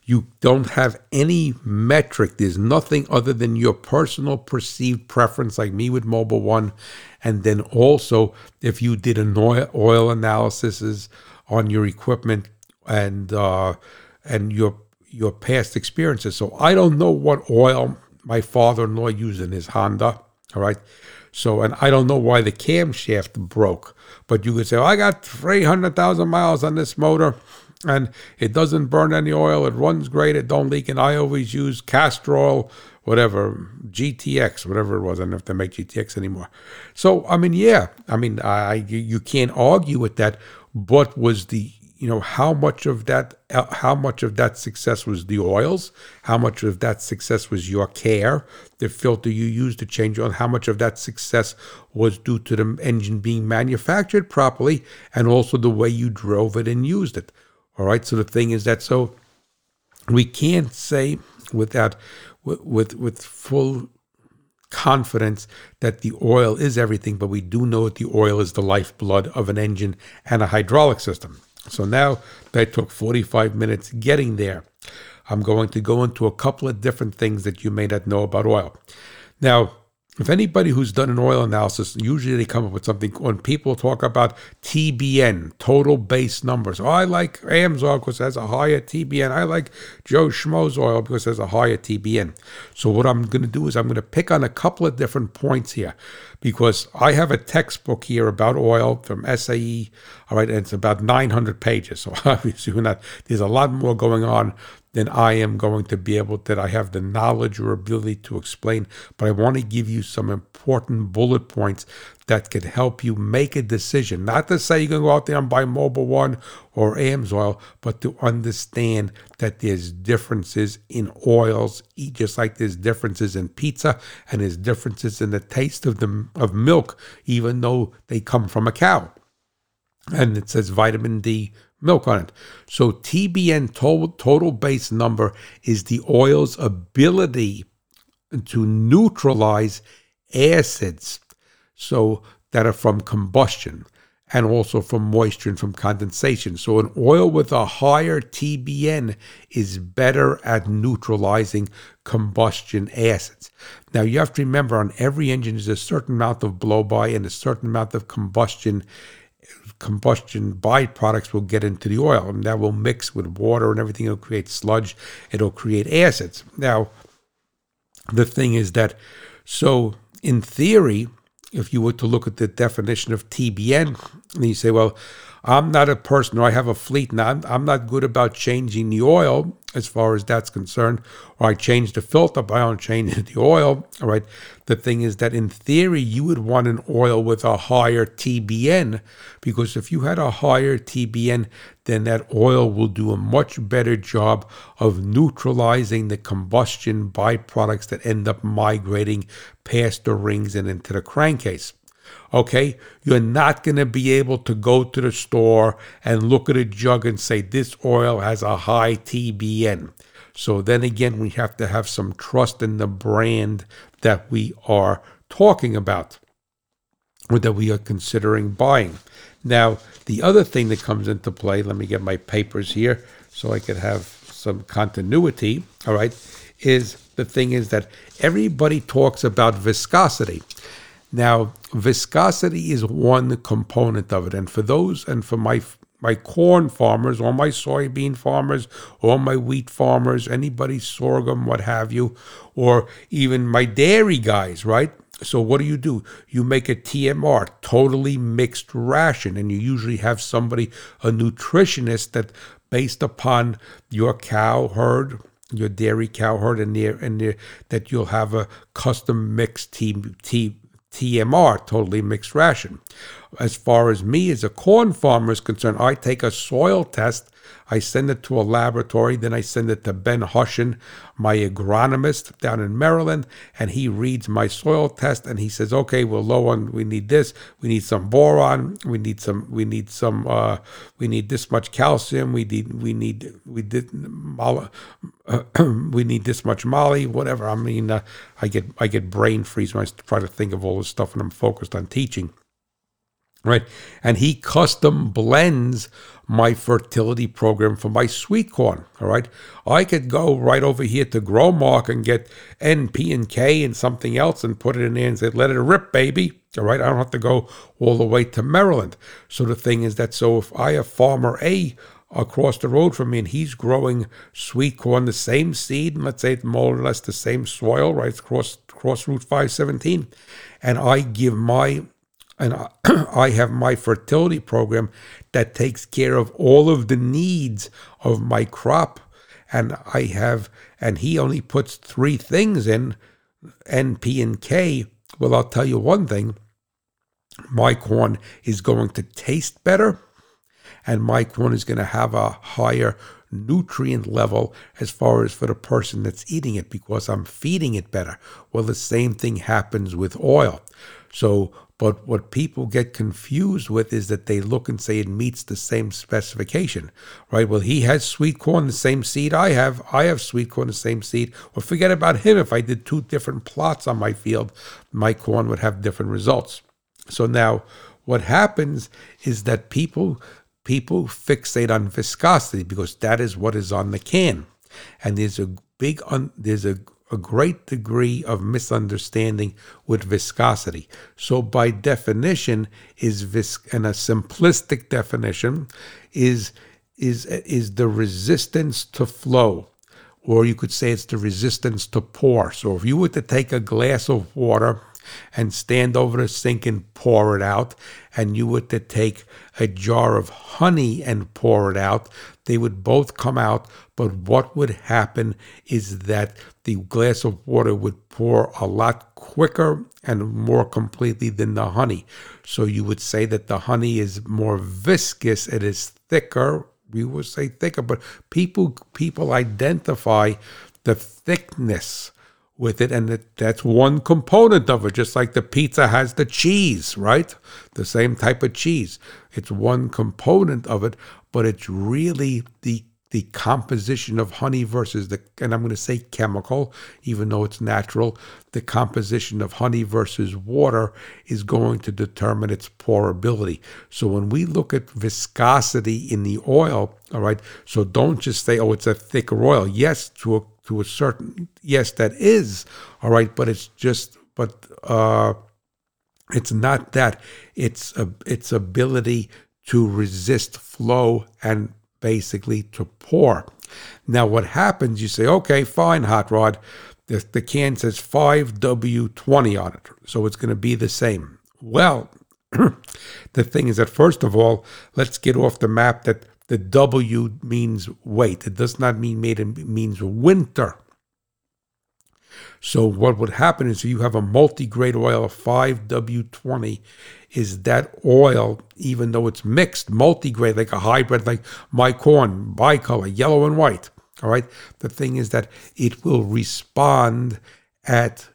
you don't have any metric. There's nothing other than your personal perceived preference, like me with Mobil One. And then also, if you did an oil, oil analysis on your equipment and uh, and your your past experiences. So I don't know what oil my father-in-law used in his Honda. All right. So, and I don't know why the camshaft broke, but you could say, oh, I got 300,000 miles on this motor and it doesn't burn any oil. It runs great. It don't leak. And I always use Castrol oil, whatever, GTX, whatever it was. I don't if they make GTX anymore. So, I mean, yeah, I mean, I you, you can't argue with that. But was the you know how much of that uh, how much of that success was the oils how much of that success was your care the filter you used to change on how much of that success was due to the engine being manufactured properly and also the way you drove it and used it all right so the thing is that so we can't say without with with, full confidence that the oil is everything, but we do know that the oil is the lifeblood of an engine and a hydraulic system. So now that took 45 minutes getting there. I'm going to go into a couple of different things that you may not know about oil. Now, if anybody who's done an oil analysis, usually they come up with something when people talk about TBN, total base numbers. Oh, I like AMSOIL because it has a higher TBN. I like Joe Schmo's oil because it has a higher TBN. So what I'm going to do is I'm going to pick on a couple of different points here because I have a textbook here about oil from SAE. All right, and it's about 900 pages. So (laughs) obviously, we're not, there's a lot more going on then I am going to be able that I have the knowledge or ability to explain. But I want to give you some important bullet points that could help you make a decision. Not to say you're going to go out there and buy Mobil One or AMSOIL, but to understand that there's differences in oils, just like there's differences in pizza and there's differences in the taste of the of milk, even though they come from a cow. And it says vitamin D milk on it. So TBN total, total base number is the oil's ability to neutralize acids so that are from combustion and also from moisture and from condensation. So an oil with a higher TBN is better at neutralizing combustion acids. Now you have to remember on every engine there's a certain amount of blow by and a certain amount of combustion combustion byproducts will get into the oil, and that will mix with water and everything. It'll create sludge. It'll create acids. Now, the thing is that, so in theory, if you were to look at the definition of TBN, and you say, well, I'm not a person, or I have a fleet, and I'm, I'm not good about changing the oil as far as that's concerned, or I change the filter, but I don't change (laughs) the oil. All right. The thing is that in theory, you would want an oil with a higher TBN, because if you had a higher TBN, then that oil will do a much better job of neutralizing the combustion byproducts that end up migrating past the rings and into the crankcase. Okay, you're not going to be able to go to the store and look at a jug and say this oil has a high TBN. So then again, we have to have some trust in the brand that we are talking about or that we are considering buying. Now, the other thing that comes into play, let me get my papers here so I could have some continuity, all right, is the thing is that everybody talks about viscosity. Now, viscosity is one component of it. And for those, and for my my corn farmers, or my soybean farmers, or my wheat farmers, anybody sorghum, what have you, or even my dairy guys, right? So what do you do? You make a TMR, totally mixed ration, and you usually have somebody, a nutritionist that based upon your cow herd, your dairy cow herd, and there and there, that you'll have a custom mixed T, T, TMR, totally mixed ration. As far as me as a corn farmer is concerned, I take a soil test I send it to a laboratory. Then I send it to Ben Hushin, my agronomist down in Maryland, and he reads my soil test and he says, "Okay, we're low on. We need this. We need some boron. We need some. We need some. Uh, we need this much calcium. We need. We need. We did. (clears throat) We need this much molly. Whatever. I mean, uh, I get I get brain freeze when I try to think of all this stuff, and I'm focused on teaching." right? And he custom blends my fertility program for my sweet corn. All right. I could go right over here to Growmark and get N, P, and K and something else and put it in there and say, let it rip, baby. All right. I don't have to go all the way to Maryland. So the thing is that so if I have farmer A across the road from me and he's growing sweet corn, the same seed, and let's say it's more or less the same soil, right? Cross Cross Route 517. And I give my and (clears throat) I have my fertility program that takes care of all of the needs of my crop. And I have, and he only puts three things in N, P, and K. Well, I'll tell you one thing my corn is going to taste better, and my corn is going to have a higher nutrient level as far as for the person that's eating it because I'm feeding it better. Well, the same thing happens with oil. So but what people get confused with is that they look and say it meets the same specification, right? Well, he has sweet corn, the same seed I have. I have sweet corn, the same seed. Well, forget about him. If I did two different plots on my field, my corn would have different results. So now, what happens is that people people fixate on viscosity because that is what is on the can, and there's a big un, there's a a great degree of misunderstanding with viscosity. So, by definition, is vis and a simplistic definition is is is the resistance to flow, or you could say it's the resistance to pour. So, if you were to take a glass of water and stand over the sink and pour it out, and you were to take a jar of honey and pour it out, they would both come out. But what would happen is that the glass of water would pour a lot quicker and more completely than the honey. So you would say that the honey is more viscous, it is thicker. We would say thicker, but people people identify the thickness with it, and it, that's one component of it. Just like the pizza has the cheese, right? The same type of cheese. It's one component of it, but it's really the the composition of honey versus the, and I'm going to say chemical, even though it's natural, the composition of honey versus water is going to determine its pourability. So when we look at viscosity in the oil, all right, so don't just say, oh, it's a thicker oil. Yes, to a, to a certain, yes, that is, all right, but it's just, but, uh, it's not that. It's a, its ability to resist flow and basically to pour. Now, what happens, you say, okay, fine, hot rod. The, the can says 5W20 on it, so it's going to be the same. Well, (clears throat) the thing is that, first of all, let's get off the map that the W means weight. It does not mean made, it means winter. So what would happen is you have a multi-grade oil of 5W20 is that oil, even though it's mixed, multi-grade, like a hybrid, like my corn, bicolor, yellow and white. All right. The thing is that it will respond at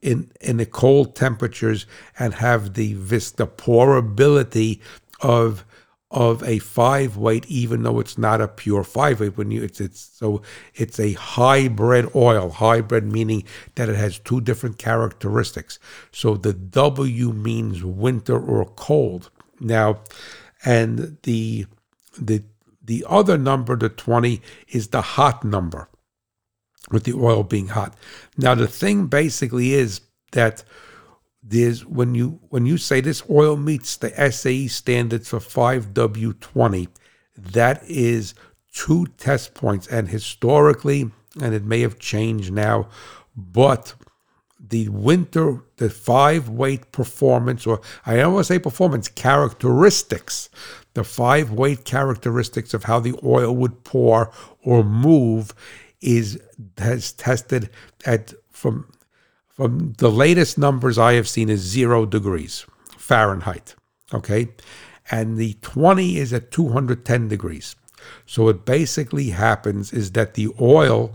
in in the cold temperatures and have the vis the pourability of of a five weight, even though it's not a pure five weight. When you it's it's so it's a hybrid oil. Hybrid meaning that it has two different characteristics. So the W means winter or cold. Now, and the the the other number, the 20, is the hot number, with the oil being hot. Now the thing basically is that there's when you when you say this oil meets the SAE standards for 5W20, that is two test points. And historically, and it may have changed now, but the winter, the five weight performance, or I don't want to say performance, characteristics, the five weight characteristics of how the oil would pour or move is has tested at from from the latest numbers I have seen is zero degrees Fahrenheit. Okay. And the 20 is at 210 degrees. So what basically happens is that the oil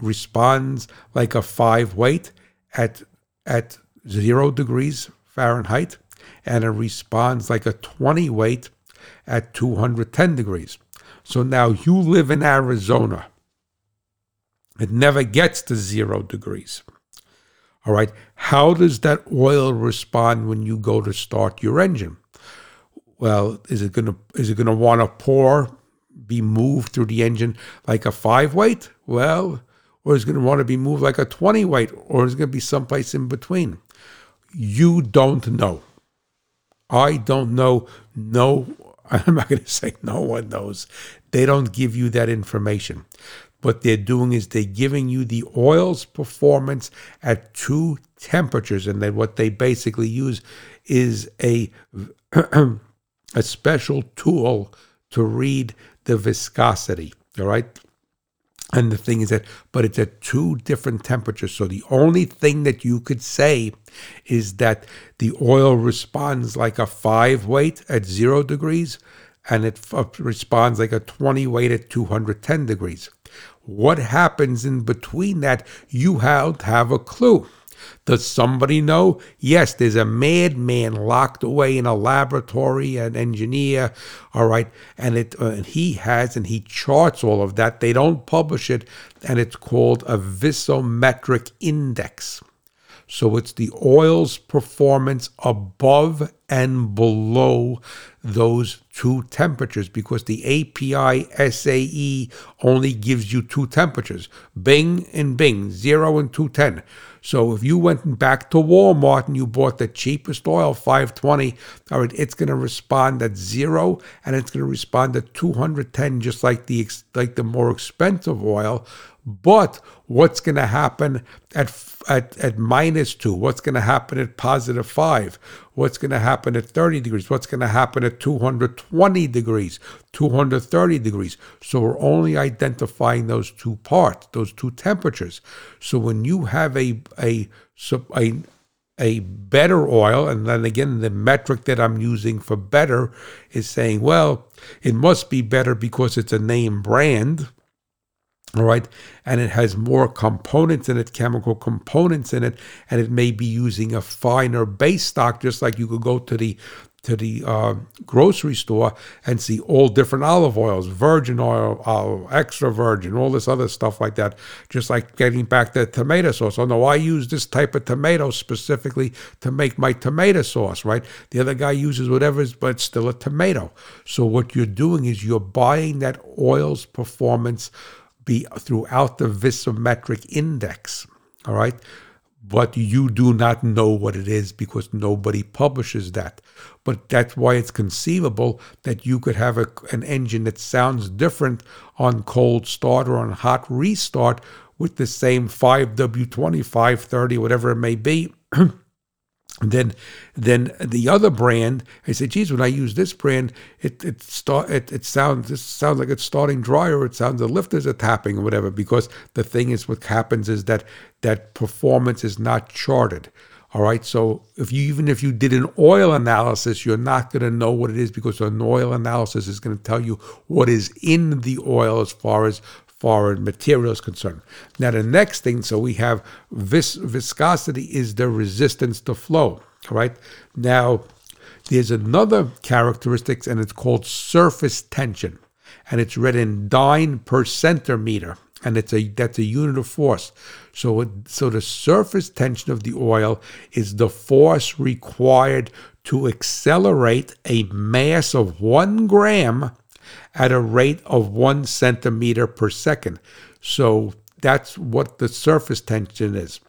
responds like a five weight at at zero degrees Fahrenheit, and it responds like a 20 weight at 210 degrees. So now you live in Arizona. It never gets to zero degrees. All right. How does that oil respond when you go to start your engine? Well, is it gonna is it gonna want to pour, be moved through the engine like a five weight? Well, or is it gonna want to be moved like a twenty weight, or is it gonna be someplace in between? You don't know. I don't know. No, (laughs) I'm not to say no one knows. They don't give you that information. What they're doing is they're giving you the oil's performance at two temperatures, and then what they basically use is a (clears throat) a special tool to read the viscosity. All right. And the thing is that, but it's at two different temperatures. So the only thing that you could say is that the oil responds like a five weight at zero degrees and it f- responds like a 20 weight at 210 degrees. What happens in between that, you have to have a clue. Does somebody know? Yes, there's a madman locked away in a laboratory, an engineer, all right, and it uh, and he has and he charts all of that. They don't publish it, and it's called a visometric index. So it's the oil's performance above and below those two temperatures because the API SAE only gives you two temperatures Bing and Bing, 0 and 210. So if you went back to Walmart and you bought the cheapest oil, 520, all right, it's going to respond at zero and it's going to respond at 210, just like the like the more expensive oil. But what's going to happen at at, at minus two? What's going to happen at positive five? What's going to happen at 30 degrees? What's going to happen at 220 degrees, 230 degrees? So we're only identifying those two parts, those two temperatures. So when you have a a a a better oil, and then again, the metric that I'm using for better is saying, well, it must be better because it's a name brand all right? And it has more components in it chemical components in it and it may be using a finer base stock just like you could go to the to the uh, grocery store and see all different olive oils virgin oil extra virgin all this other stuff like that just like getting back to tomato sauce. Oh no i use this type of tomato specifically to make my tomato sauce right? The other guy uses whatever but it's still a tomato. So what you're doing is you're buying that oil's performance be throughout the visometric index. All right. But you do not know what it is because nobody publishes that. But that's why it's conceivable that you could have a, an engine that sounds different on cold start or on hot restart with the same 5W20, 530, whatever it may be. (clears throat) then then the other brand i said geez when i use this brand it it start it, it sounds it sounds like it's starting dry or it sounds the lifters are tapping or whatever because the thing is what happens is that that performance is not charted. All right? So if you even if you did an oil analysis you're not going to know what it is because an oil analysis is going to tell you what is in the oil as far as foreign material is concerned. Now, the next thing, so we have vis- viscosity is the resistance to flow, right? Now, there's another characteristic, and it's called surface tension, and it's read in dyne per centimeter, and it's a that's a unit of force. So, it, so the surface tension of the oil is the force required to accelerate a mass of one gram at a rate of one centimeter per second. So that's what the surface tension is.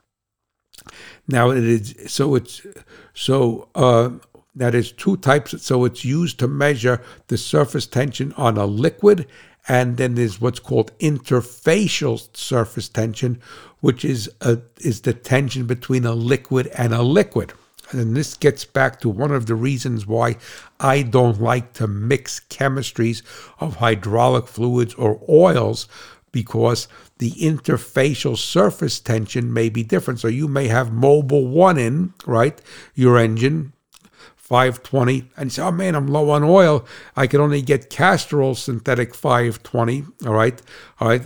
Now it is so it's so uh, that is two types. So it's used to measure the surface tension on a liquid, and then there's what's called interfacial surface tension, which is a, is the tension between a liquid and a liquid. And this gets back to one of the reasons why I don't like to mix chemistries of hydraulic fluids or oils because the interfacial surface tension may be different. So you may have Mobil 1 in, right? Your engine, 520, and say, oh man, I'm low on oil. I can only get Castrol synthetic 520. All right. All right.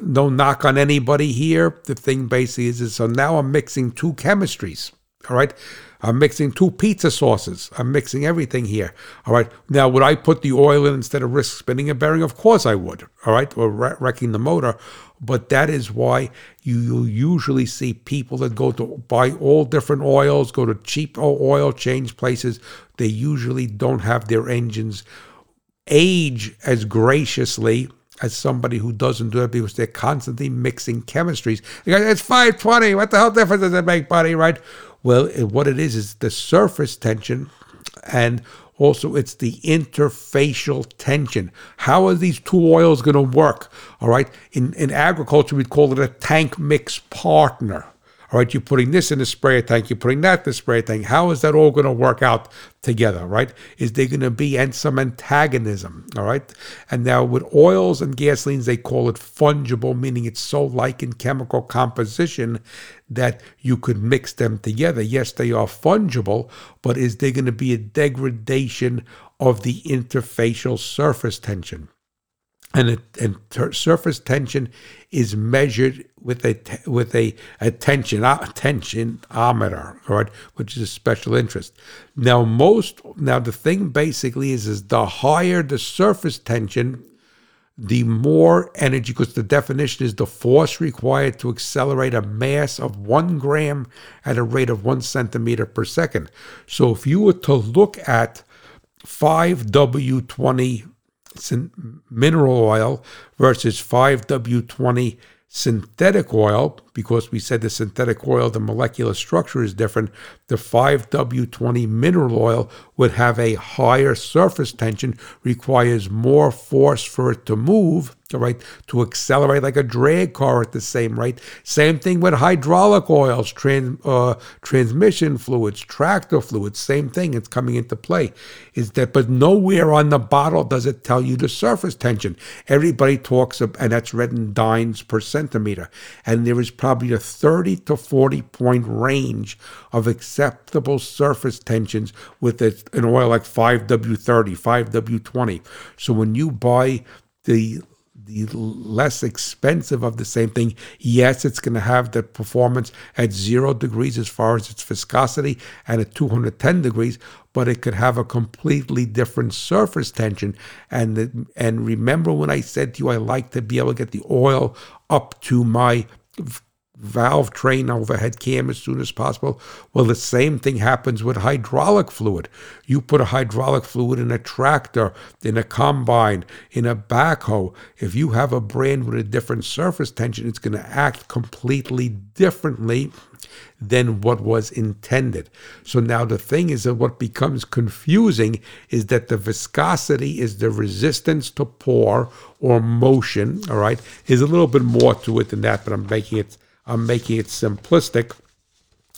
No knock on anybody here. The thing basically is, is so now I'm mixing two chemistries. All right. I'm mixing two pizza sauces. I'm mixing everything here. All right. Now, would I put the oil in instead of risk spinning a bearing? Of course I would. All right. Or wrecking the motor. But that is why you, you usually see people that go to buy all different oils, go to cheap oil change places. They usually don't have their engines age as graciously as somebody who doesn't do it because they're constantly mixing chemistries. It's 520. What the hell difference does it make, buddy? Right? Well, what it is is the surface tension and also it's the interfacial tension. How are these two oils going to work? All right. In, in agriculture, we'd call it a tank mix partner. All right, you're putting this in the sprayer tank, you're putting that in the sprayer tank. How is that all going to work out together, right? Is there going to be and some antagonism, all right? And now with oils and gasolines, they call it fungible, meaning it's so like in chemical composition that you could mix them together. Yes, they are fungible, but is there going to be a degradation of the interfacial surface tension? and, a, and ter- surface tension is measured with a with a, a tension a tensionometer, right, which is a special interest. Now, most now the thing basically is is the higher the surface tension, the more energy, because the definition is the force required to accelerate a mass of one gram at a rate of one centimeter per second. So, if you were to look at 5W20 mineral oil versus 5W20 synthetic oil, because we said the synthetic oil, the molecular structure is different, the 5W20 mineral oil would have a higher surface tension, requires more force for it to move right, to accelerate like a drag car at the same rate. Same thing with hydraulic oils, trans, uh, transmission fluids, tractor fluids, same thing. It's coming into play. Is that, but nowhere on the bottle does it tell you the surface tension. Everybody talks of, and that's read in dynes per centimeter. And there is probably a 30 to 40 point range of acceptable surface tensions with an oil like 5W30, 5W20. So when you buy the the less expensive of the same thing. Yes, it's going to have the performance at zero degrees as far as its viscosity and at 210 degrees, but it could have a completely different surface tension. And and remember when I said to you, I like to be able to get the oil up to my valve train overhead cam as soon as possible. Well, the same thing happens with hydraulic fluid. You put a hydraulic fluid in a tractor, in a combine, in a backhoe. If you have a brand with a different surface tension, it's going to act completely differently than what was intended. So now the thing is that what becomes confusing is that the viscosity is the resistance to pour or motion, all right? There's a little bit more to it than that, but I'm making it I'm making it simplistic,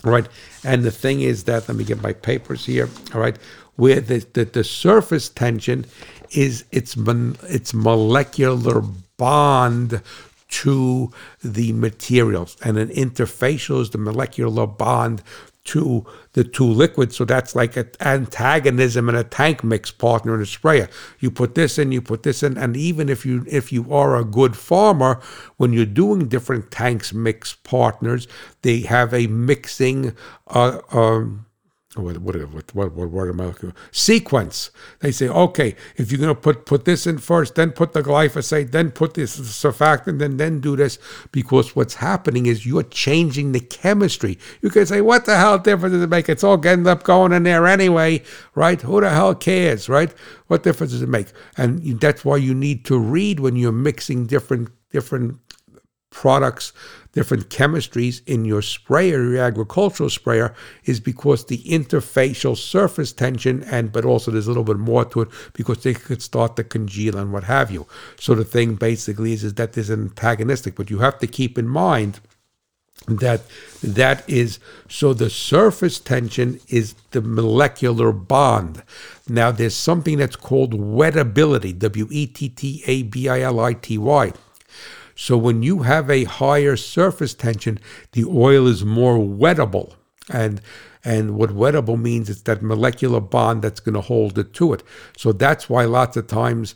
right? And the thing is that, let me get my papers here, all right, where the, the, the surface tension is its, its molecular bond to the materials. And an interfacial is the molecular bond to the two liquids. So that's like an antagonism and a tank mix partner in a sprayer. You put this in, you put this in, and even if you if you are a good farmer, when you're doing different tanks mix partners, they have a mixing uh, um, what what what what, what word am I looking for? Sequence. They say, okay, if you're gonna put put this in first, then put the glyphosate, then put this surfactant, then then do this, because what's happening is you're changing the chemistry. You can say, what the hell difference does it make? It's all getting up going in there anyway, right? Who the hell cares, right? What difference does it make? And that's why you need to read when you're mixing different different products, different chemistries in your sprayer, your agricultural sprayer, is because the interfacial surface tension, and but also there's a little bit more to it because they could start to congeal and what have you. So the thing basically is, is that there's an antagonistic, but you have to keep in mind that that is so the surface tension is the molecular bond now there's something that's called wettability w-e-t-t-a-b-i-l-i-t-y so when you have a higher surface tension, the oil is more wettable. And and what wettable means is that molecular bond that's going to hold it to it. So that's why lots of times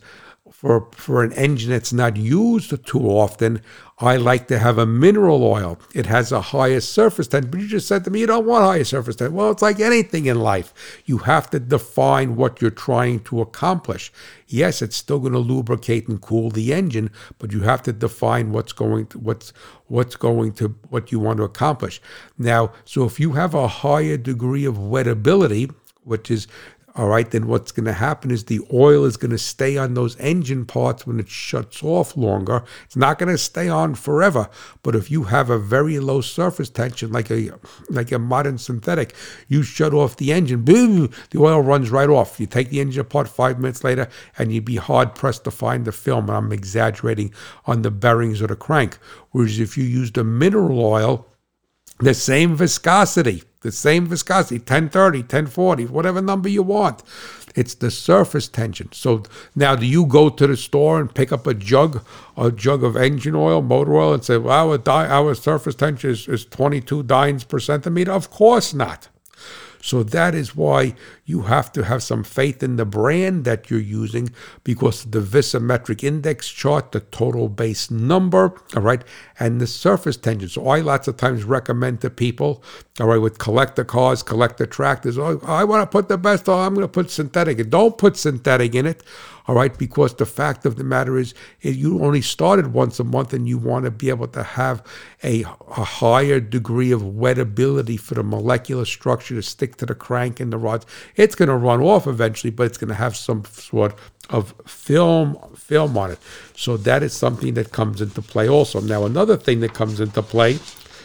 for for an engine that's not used too often, I like to have a mineral oil. It has a higher surface tension. But you just said to me you don't want higher surface tension. Well, it's like anything in life. You have to define what you're trying to accomplish. Yes, it's still going to lubricate and cool the engine, but you have to define what's going to what's what's going to what you want to accomplish. Now, so if you have a higher degree of wettability, which is all right, then what's going to happen is the oil is going to stay on those engine parts when it shuts off longer. It's not going to stay on forever. But if you have a very low surface tension, like a like a modern synthetic, you shut off the engine, boom, the oil runs right off. You take the engine apart five minutes later, and you'd be hard pressed to find the film. And I'm exaggerating on the bearings or the crank. Whereas if you used a mineral oil, the same viscosity, the same viscosity, 1030, 1040, whatever number you want. It's the surface tension. So now, do you go to the store and pick up a jug, a jug of engine oil, motor oil, and say, well, our, di- our surface tension is, is 22 dynes per centimeter? Of course not. So that is why you have to have some faith in the brand that you're using because the viscometric index chart, the total base number, all right, and the surface tension. So I lots of times recommend to people, all right, with collector cars, collector tractors, oh, I want to put the best on, I'm going to put synthetic. Don't put synthetic in it all right? Because the fact of the matter is, you only started once a month and you want to be able to have a, a higher degree of wettability for the molecular structure to stick to the crank and the rods. It's going to run off eventually, but it's going to have some sort of film film on it. So that is something that comes into play also. Now another thing that comes into play,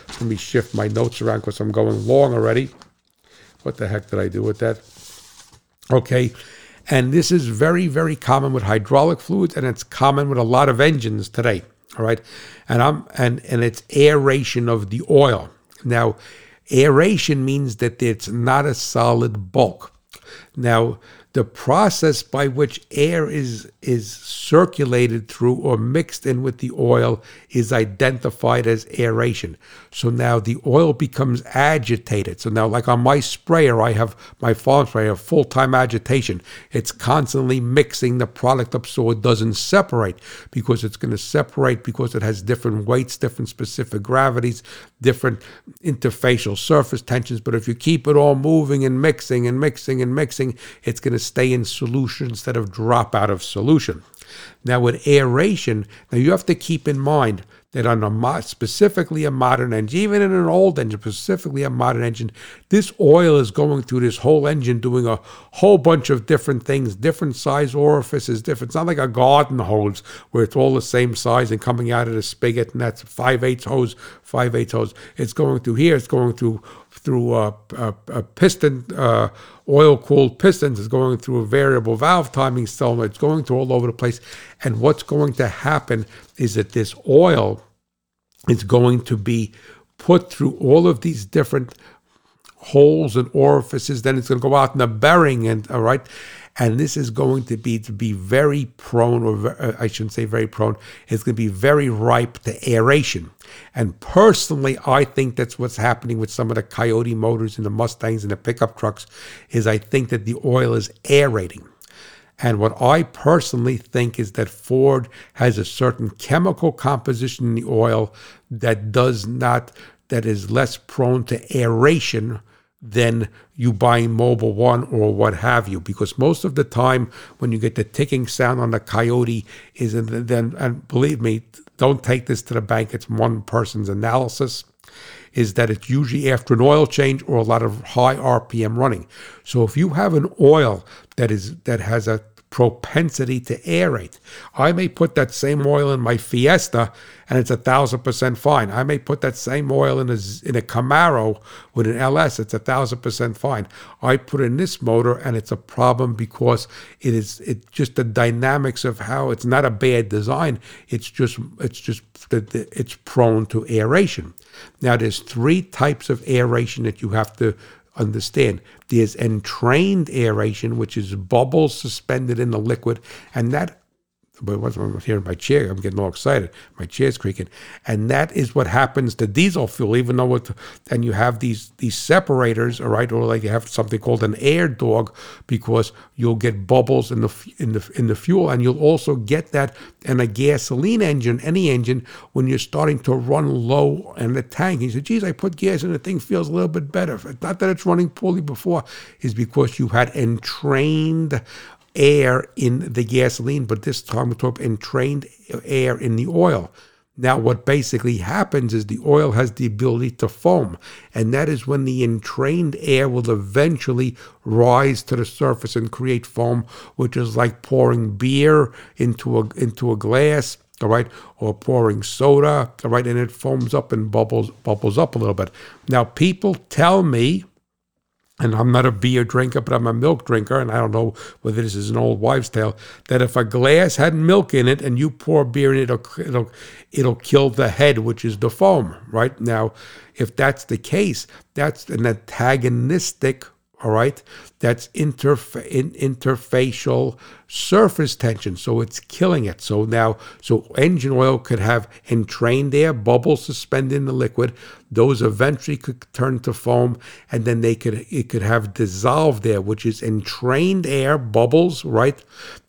let me shift my notes around because I'm going long already. What the heck did I do with that? Okay, and this is very, very common with hydraulic fluids, and it's common with a lot of engines today. All right, and I'm and and it's aeration of the oil. Now, aeration means that it's not a solid bulk. Now, the process by which air is is circulated through or mixed in with the oil is identified as aeration. So now the oil becomes agitated. So now, like on my sprayer, I have my farm sprayer, full time agitation. It's constantly mixing the product up so it doesn't separate because it's going to separate because it has different weights, different specific gravities, different interfacial surface tensions. But if you keep it all moving and mixing and mixing and mixing, it's going to stay in solution instead of drop out of solution. Now, with aeration, now you have to keep in mind that on a specifically a modern engine, even in an old engine, specifically a modern engine, this oil is going through this whole engine doing a whole bunch of different things, different size orifices, different. It's not like a garden hose where it's all the same size and coming out of the spigot, and that's five eighths hose, five eighths hose. It's going through here. It's going through through a, a, a piston, uh, oil cooled pistons, is going through a variable valve timing cylinder. It's going through all over the place. And what's going to happen is that this oil is going to be put through all of these different holes and orifices. Then it's going to go out in the bearing, and all right and this is going to be to be very prone, or uh, I shouldn't say very prone. It's going to be very ripe to aeration. And personally, I think that's what's happening with some of the Coyote motors and the Mustangs and the pickup trucks. Is I think that the oil is aerating. And what I personally think is that Ford has a certain chemical composition in the oil that does not, that is less prone to aeration than you buying Mobil One or what have you. Because most of the time, when you get the ticking sound on the Coyote, is then and believe me, don't take this to the bank. It's one person's analysis. Is that it's usually after an oil change or a lot of high RPM running. So if you have an oil that is that has a propensity to aerate. I may put that same oil in my Fiesta and it's a thousand percent fine. I may put that same oil in a, in a Camaro with an LS, it's a thousand percent fine. I put in this motor and it's a problem because it is it just the dynamics of how it's not a bad design. It's just it's just it's prone to aeration. Now there's three types of aeration that you have to understand. There's entrained aeration, which is bubbles suspended in the liquid, and that but once I'm hearing my chair, I'm getting all excited. My chair's creaking, and that is what happens to diesel fuel. Even though it, and you have these these separators, all right, or like you have something called an AirDog, because you'll get bubbles in the in the in the fuel, and you'll also get that in a gasoline engine, any engine, when you're starting to run low in the tank. He said, "Geez, I put gas in the thing, feels a little bit better." Not that it's running poorly before, is because you had entrained air in the gasoline, but this time we're talking entrained air in the oil. Now, what basically happens is the oil has the ability to foam, and that is when the entrained air will eventually rise to the surface and create foam, which is like pouring beer into a into a glass, all right, or pouring soda, all right, and it foams up and bubbles bubbles up a little bit. Now, people tell me and I'm not a beer drinker, but I'm a milk drinker, and I don't know whether this is an old wives' tale. That if a glass had milk in it and you pour beer in it, it'll it'll it'll kill the head, which is the foam. Right now, if that's the case, that's an antagonistic all right? That's in, interfacial surface tension so it's killing it. So now so engine oil could have entrained air bubbles suspended in the liquid those eventually could turn to foam and then they could it could have dissolved air which is entrained air bubbles right?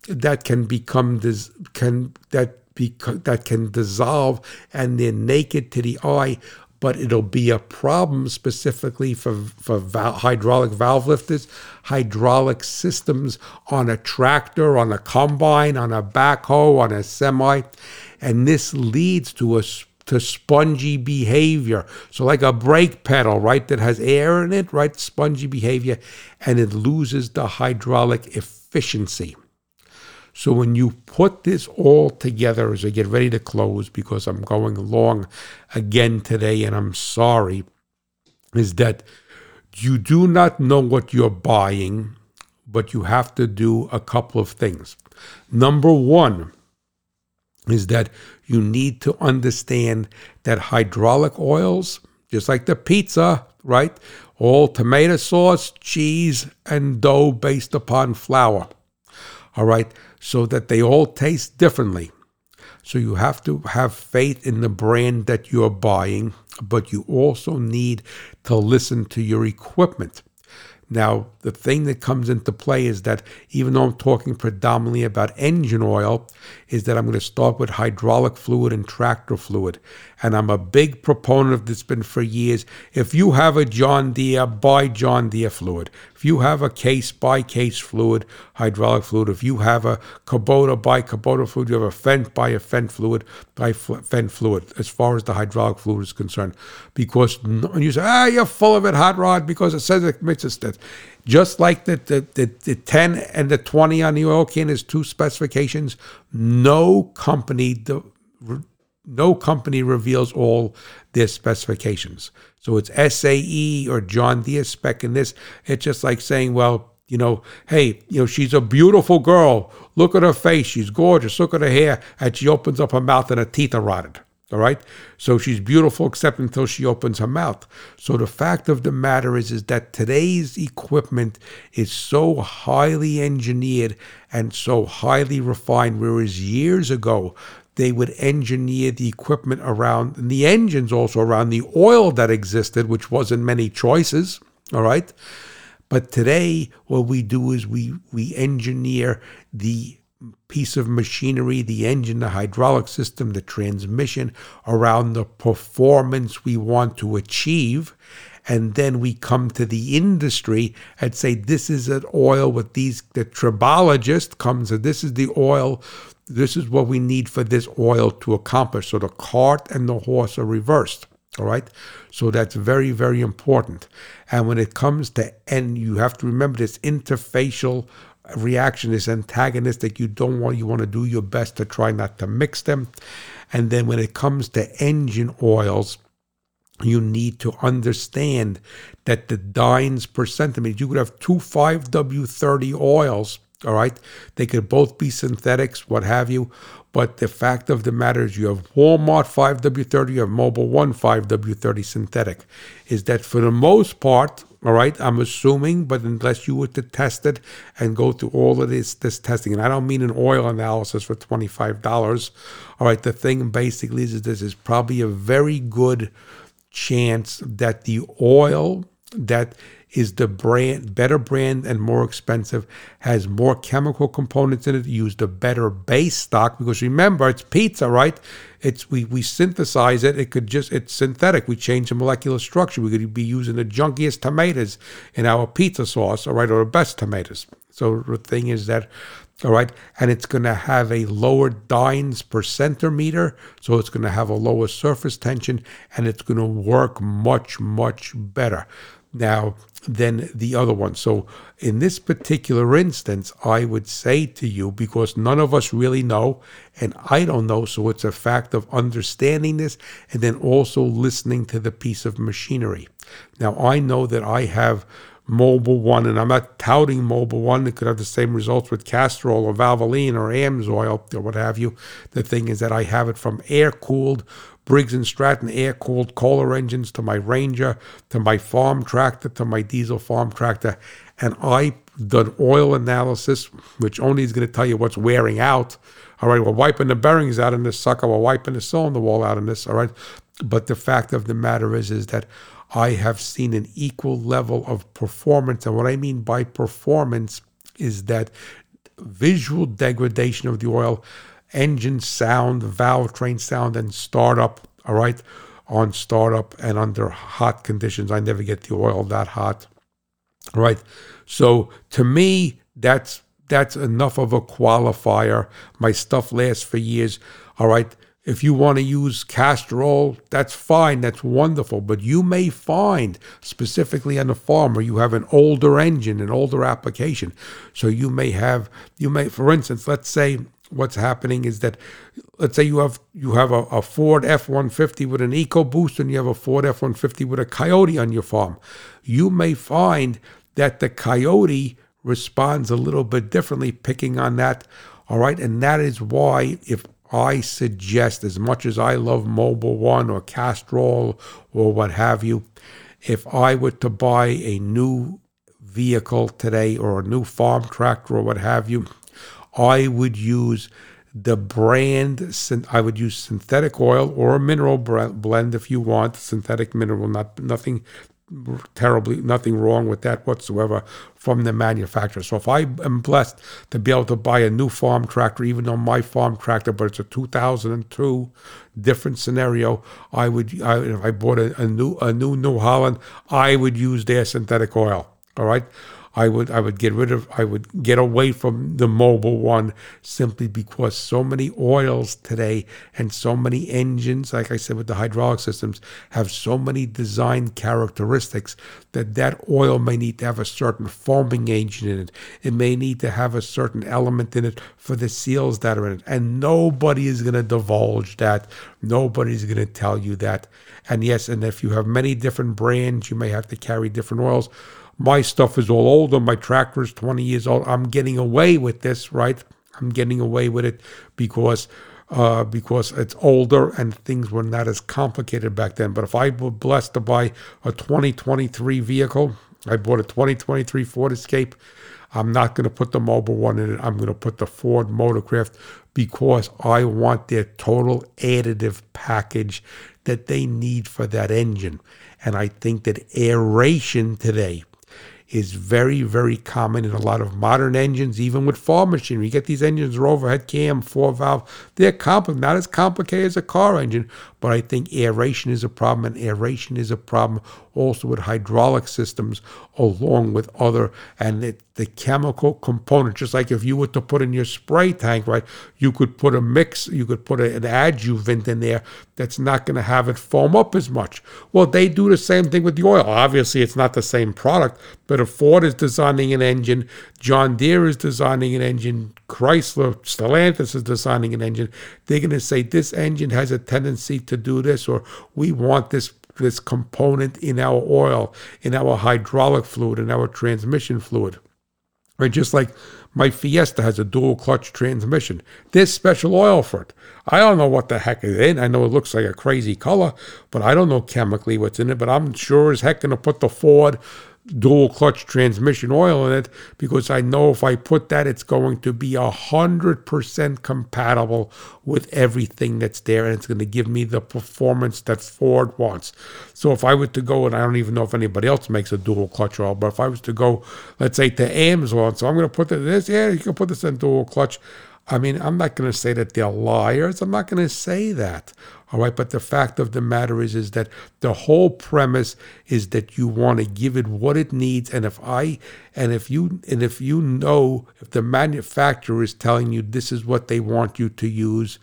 That can become this can that because that can dissolve and they're naked to the eye but it'll be a problem specifically for, for val- hydraulic valve lifters, hydraulic systems on a tractor, on a combine, on a backhoe, on a semi. And this leads to a to spongy behavior. So, like a brake pedal, right, that has air in it, right, spongy behavior, and it loses the hydraulic efficiency. So when you put this all together as I get ready to close, because I'm going long again today and I'm sorry, is that you do not know what you're buying, but you have to do a couple of things. Number one is that you need to understand that hydraulic oils, just like the pizza, right? All tomato sauce, cheese, and dough based upon flour. All right so that they all taste differently. So you have to have faith in the brand that you're buying, but you also need to listen to your equipment. Now, the thing that comes into play is that even though I'm talking predominantly about engine oil, is that I'm going to start with hydraulic fluid and tractor fluid. And I'm a big proponent of this, been for years. If you have a John Deere, buy John Deere fluid. If you have a Case, buy Case fluid, hydraulic fluid. If you have a Kubota, buy Kubota fluid. You have a Fendt, buy a Fendt fluid, buy Fendt fluid, as far as the hydraulic fluid is concerned. Because you say, ah, you're full of it, hot rod, because it says it makes it just like the, the, the, the, 10 and the 20 on the oil can is two specifications, no company no company reveals all their specifications. So it's SAE or John Deere spec in this. It's just like saying, well, you know, hey, you know, she's a beautiful girl. Look at her face. She's gorgeous. Look at her hair. And she opens up her mouth and her teeth are rotted. All right. So she's beautiful except until she opens her mouth. So the fact of the matter is, is that today's equipment is so highly engineered and so highly refined, whereas years ago they would engineer the equipment around and the engines also around the oil that existed, which wasn't many choices. All right. But today, what we do is we we engineer the piece of machinery, the engine, the hydraulic system, the transmission, around the performance we want to achieve. And then we come to the industry and say, this is an oil with these, the tribologist comes and this is the oil, this is what we need for this oil to accomplish. So the cart and the horse are reversed. All right. So that's very, very important. And when it comes to, and you have to remember this interfacial reaction is antagonistic. You don't want you want to do your best to try not to mix them. And then when it comes to engine oils, you need to understand that the dynes per centimeter, you could have two 5W30 oils, all right? They could both be synthetics, what have you. But the fact of the matter is, you have Walmart 5W30, you have Mobil 1 5W30 synthetic. Is that for the most part, All right, I'm assuming, but unless you were to test it and go through all of this this testing, and I don't mean an oil analysis for twenty five dollars. All right, the thing basically is this is probably a very good chance that the oil that is the brand better brand and more expensive has more chemical components in it used a better base stock because remember it's pizza right? It's we we synthesize it it could just it's synthetic. We change the molecular structure. We could be using the junkiest tomatoes in our pizza sauce all right or the best tomatoes. So the thing is that all right and it's going to have a lower dynes per centimeter so it's going to have a lower surface tension and it's going to work much much better now than the other one. So, in this particular instance, I would say to you, because none of us really know, and I don't know, so it's a fact of understanding this and then also listening to the piece of machinery. Now, I know that I have Mobil One, and I'm not touting Mobil One. It could have the same results with Castrol or Valvoline or Amsoil or what have you. The thing is that I have it from air cooled Briggs and Stratton air cooled Kohler engines to my Ranger, to my farm tractor, to my diesel farm tractor. And I done oil analysis, which only is going to tell you what's wearing out. All right, we're wiping the bearings out in this sucker, we're wiping the cylinder wall out in this, all right. But the fact of the matter is, is that I have seen an equal level of performance. And what I mean by performance is that visual degradation of the oil engine sound, valve train sound, and startup. All right, on startup and under hot conditions. I never get the oil that hot. All right, so to me, that's that's enough of a qualifier. My stuff lasts for years. All right. If you want to use Castrol oil, that's fine, that's wonderful. But you may find, specifically on a farm, where you have an older engine, an older application. So you may have, you may, for instance, let's say what's happening is that let's say you have you have a, a Ford F-150 with an EcoBoost and you have a Ford F-150 with a Coyote on your farm. You may find that the Coyote responds a little bit differently picking on that. All right, and that is why if I suggest as much as I love Mobil One or Castrol or what have you, if I were to buy a new vehicle today or a new farm tractor or what have you, I would use the brand. I would use synthetic oil or a mineral blend if you want synthetic mineral. Not nothing terribly nothing wrong with that whatsoever from the manufacturer. So if I am blessed to be able to buy a new farm tractor, even though my farm tractor, but it's a 2002 different scenario, I would I, if I bought a, a new a new New Holland, I would use their synthetic oil. All right. I would I would get rid of I would get away from the Mobil One simply because so many oils today and so many engines, like I said with the hydraulic systems, have so many design characteristics that that oil may need to have a certain foaming agent in it. It may need to have a certain element in it for the seals that are in it, and nobody is going to divulge that. Nobody's going to tell you that. And yes, and if you have many different brands, you may have to carry different oils my stuff is all older. My tractor is 20 years old. I'm getting away with this, right? I'm getting away with it because uh, because it's older and things were not as complicated back then. But if I were blessed to buy a 2023 vehicle, I bought a 2023 Ford Escape. I'm not going to put the Mobil One in it. I'm going to put the Ford Motorcraft because I want their total additive package that they need for that engine. And I think that aeration today, is very, very common in a lot of modern engines, even with farm machinery. You get these engines are overhead cam, four valve. They're complex, not as complicated as a car engine, but I think aeration is a problem, and aeration is a problem also with hydraulic systems, along with other and it, the chemical component. Just like if you were to put in your spray tank, right, you could put a mix, you could put a, an adjuvant in there that's not going to have it foam up as much. Well, they do the same thing with the oil. Obviously, it's not the same product, but if Ford is designing an engine, John Deere is designing an engine, Chrysler, Stellantis is designing an engine, they're going to say this engine has a tendency to do this, or we want this this component in our oil, in our hydraulic fluid, in our transmission fluid. Right, just like my Fiesta has a dual clutch transmission. There's special oil for it. I don't know what the heck is in. I know it looks like a crazy color, but I don't know chemically what's in it. But I'm sure as heck to put the Ford dual clutch transmission oil in it because I know if I put that, it's going to be a hundred percent compatible with everything that's there, and it's going to give me the performance that Ford wants. So if I were to go, and I don't even know if anybody else makes a dual clutch oil, but if I was to go, let's say to Amazon, so I'm going to put this, yeah, you can put this in dual clutch. I mean, I'm not going to say that they're liars. I'm not going to say that. All right. But the fact of the matter is, is that the whole premise is that you want to give it what it needs. And if I, and if you, and if you know, if the manufacturer is telling you this is what they want you to use,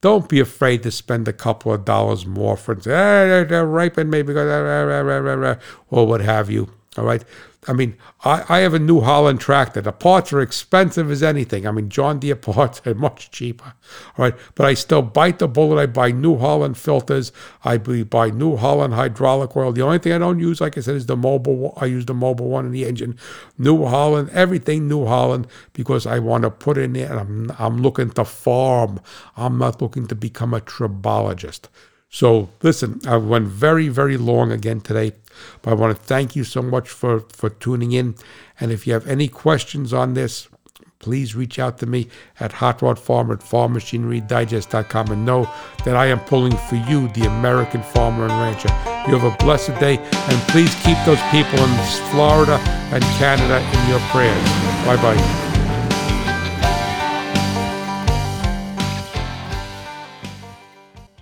don't be afraid to spend a couple of dollars more for, eh, they're ripened maybe, or what have you. All right. I mean, I, I have a New Holland tractor. The parts are expensive as anything. I mean, John Deere parts are (laughs) much cheaper. All right. But I still bite the bullet. I buy New Holland filters. I buy New Holland hydraulic oil. The only thing I don't use, like I said, is the Mobil. I use the Mobil one in the engine. New Holland, everything New Holland, because I want to put in there. I'm, I'm looking to farm. I'm not looking to become a tribologist. So listen, I went very, very long again today, but I want to thank you so much for, for tuning in. And if you have any questions on this, please reach out to me at Hot Rod Farmer at farmmachinerydigest.com and know that I am pulling for you, the American farmer and rancher. You have a blessed day, and please keep those people in Florida and Canada in your prayers. Bye bye.